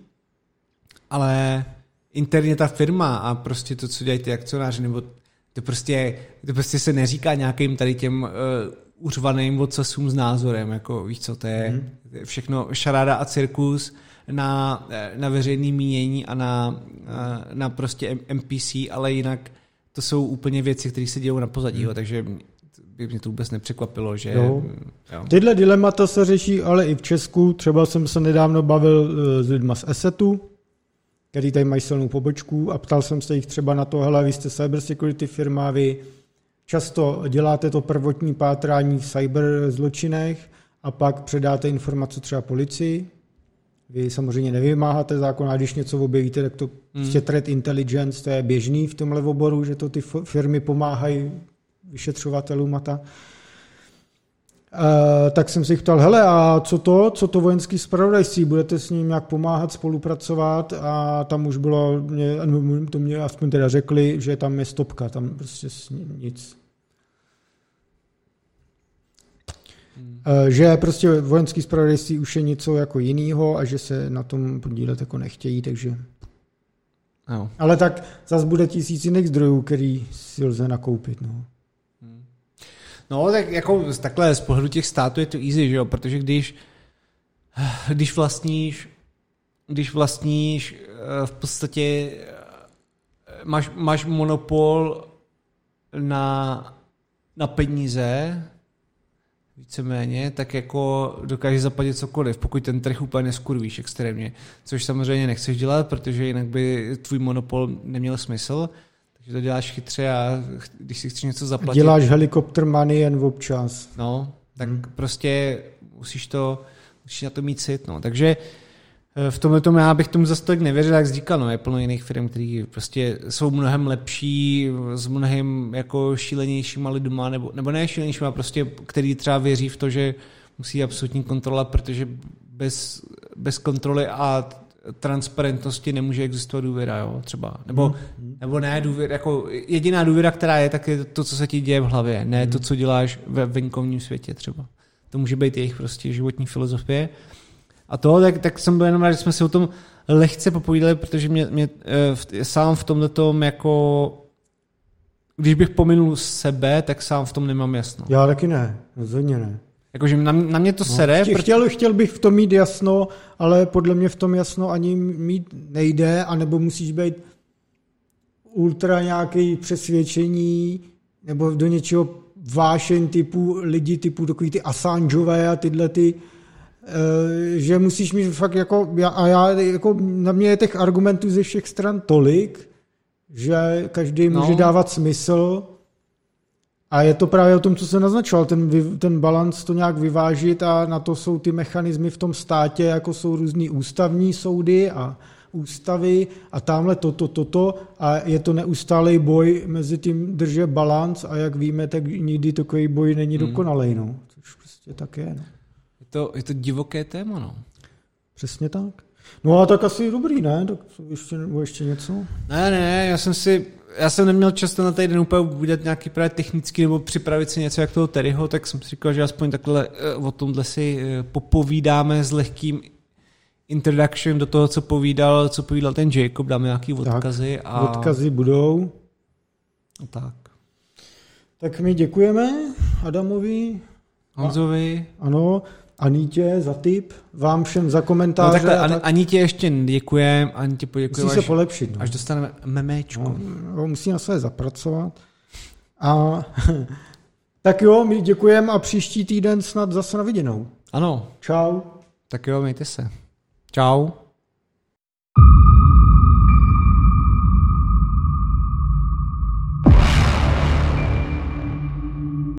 ale interně ta firma a prostě to, co dělají ty akcionáři, nebo to prostě, to prostě se neříká nějakým tady těm uh, uřvaným vocasům s názorem, jako víš co, to je hmm. všechno šaráda a cirkus na, eh, na veřejný mínění a na, na, eh, na prostě NPC, ale jinak to jsou úplně věci, které se dějou na pozadí, hmm. takže by mě to vůbec nepřekvapilo, že... Jo. Jo. Tyhle dilemata se řeší ale i v Česku. Třeba jsem se nedávno bavil s lidma z Esetu, který tady mají silnou pobočku a ptal jsem se jich třeba na to, hele, vy jste cyber security firma, vy často děláte to prvotní pátrání v cyber zločinech a pak předáte informace třeba policii. Vy samozřejmě nevymáháte zákon, a když něco objevíte, tak to hmm. prostě threat intelligence, to je běžný v tomhle oboru, že to ty firmy pomáhají vyšetřovatelům a tak. Uh, tak jsem si jich ptal, hele, a co to, co to vojenský spravodajství, budete s ním nějak pomáhat, spolupracovat a tam už bylo, mě, to mě aspoň teda řekli, že tam je stopka, tam prostě nic. Hmm. Uh, že prostě vojenský spravodajství už je něco jako jiného a že se na tom podílet jako nechtějí, takže... No. Ale tak zase bude tisíc jiných zdrojů, který si lze nakoupit, no. No, tak jako takhle z pohledu těch států je to easy, že jo, protože když, když vlastníš, když vlastníš eh, v podstatě eh, máš, máš monopol na, na peníze, víceméně, tak jako dokážeš zaplatit cokoliv, pokud ten trh úplně neskurvíš extrémně. Což samozřejmě nechceš dělat, protože jinak by tvůj monopol neměl smysl že to děláš chytře a když si chceš něco zaplatit... Děláš helikopter money jen občas. No, tak hmm. prostě musíš to, musíš na to mít cit, no. Takže eh, v tomhle tomu já bych tomu zase tolik nevěřil, jak říkal, no, je plno jiných firm, které prostě jsou mnohem lepší, s mnohem jako šílenějšíma lidma, nebo, nebo ne šílenějšíma, prostě, který třeba věří v to, že musí absolutní kontrola, protože bez, bez kontroly a transparentnosti nemůže existovat důvěra, jo, třeba. Nebo, hmm. nebo ne důvěra, jako jediná důvěra, která je, tak je to, co se ti děje v hlavě, ne hmm. to, co děláš ve venkovním světě třeba. To může být jejich prostě životní filozofie. A to, tak, tak jsem byl jenom rád, že jsme si o tom lehce popovídali, protože mě, mě eh, sám v tomhle tom jako když bych pominul sebe, tak sám v tom nemám jasno. Já taky ne, rozhodně ne. Jakože na, na mě to no, sere. Chtěl, chtěl, chtěl bych v tom mít jasno, ale podle mě v tom jasno ani mít nejde, anebo musíš být ultra nějaký přesvědčení, nebo do něčeho vášen typu lidi typu takový ty Assangeové a tyhle ty, eh, že musíš mít fakt jako, a já, jako na mě je těch argumentů ze všech stran tolik, že každý může no. dávat smysl, a je to právě o tom, co se naznačoval, ten, ten balans to nějak vyvážit a na to jsou ty mechanismy v tom státě, jako jsou různý ústavní soudy a ústavy a tamhle toto, toto a je to neustálý boj mezi tím drže balans a jak víme, tak nikdy takový boj není hmm. dokonalý, no. Což prostě tak je, no. Je to, je to divoké téma, no. Přesně tak. No a tak asi dobrý, ne? Tak ještě, nebo ještě něco? Ne, ne, já jsem si já jsem neměl často na týden úplně udělat nějaký právě technický nebo připravit si něco jak toho Terryho, tak jsem si říkal, že aspoň takhle eh, o tomhle si eh, popovídáme s lehkým introduction do toho, co povídal, co povídal ten Jacob, dáme nějaký odkazy. Tak, a... Odkazy budou. A tak. Tak my děkujeme Adamovi. Honzovi. A, ano. Anítě za tip, vám všem za komentáře. No takhle, An- tak... Anítě ještě děkujeme, Anítě poděkujeme. Musí se polepšit. No. Až dostaneme memečku. No, no, musí na své zapracovat. A tak jo, my děkujeme a příští týden snad zase na viděnou. Ano. Čau. Tak jo, mějte se. Čau.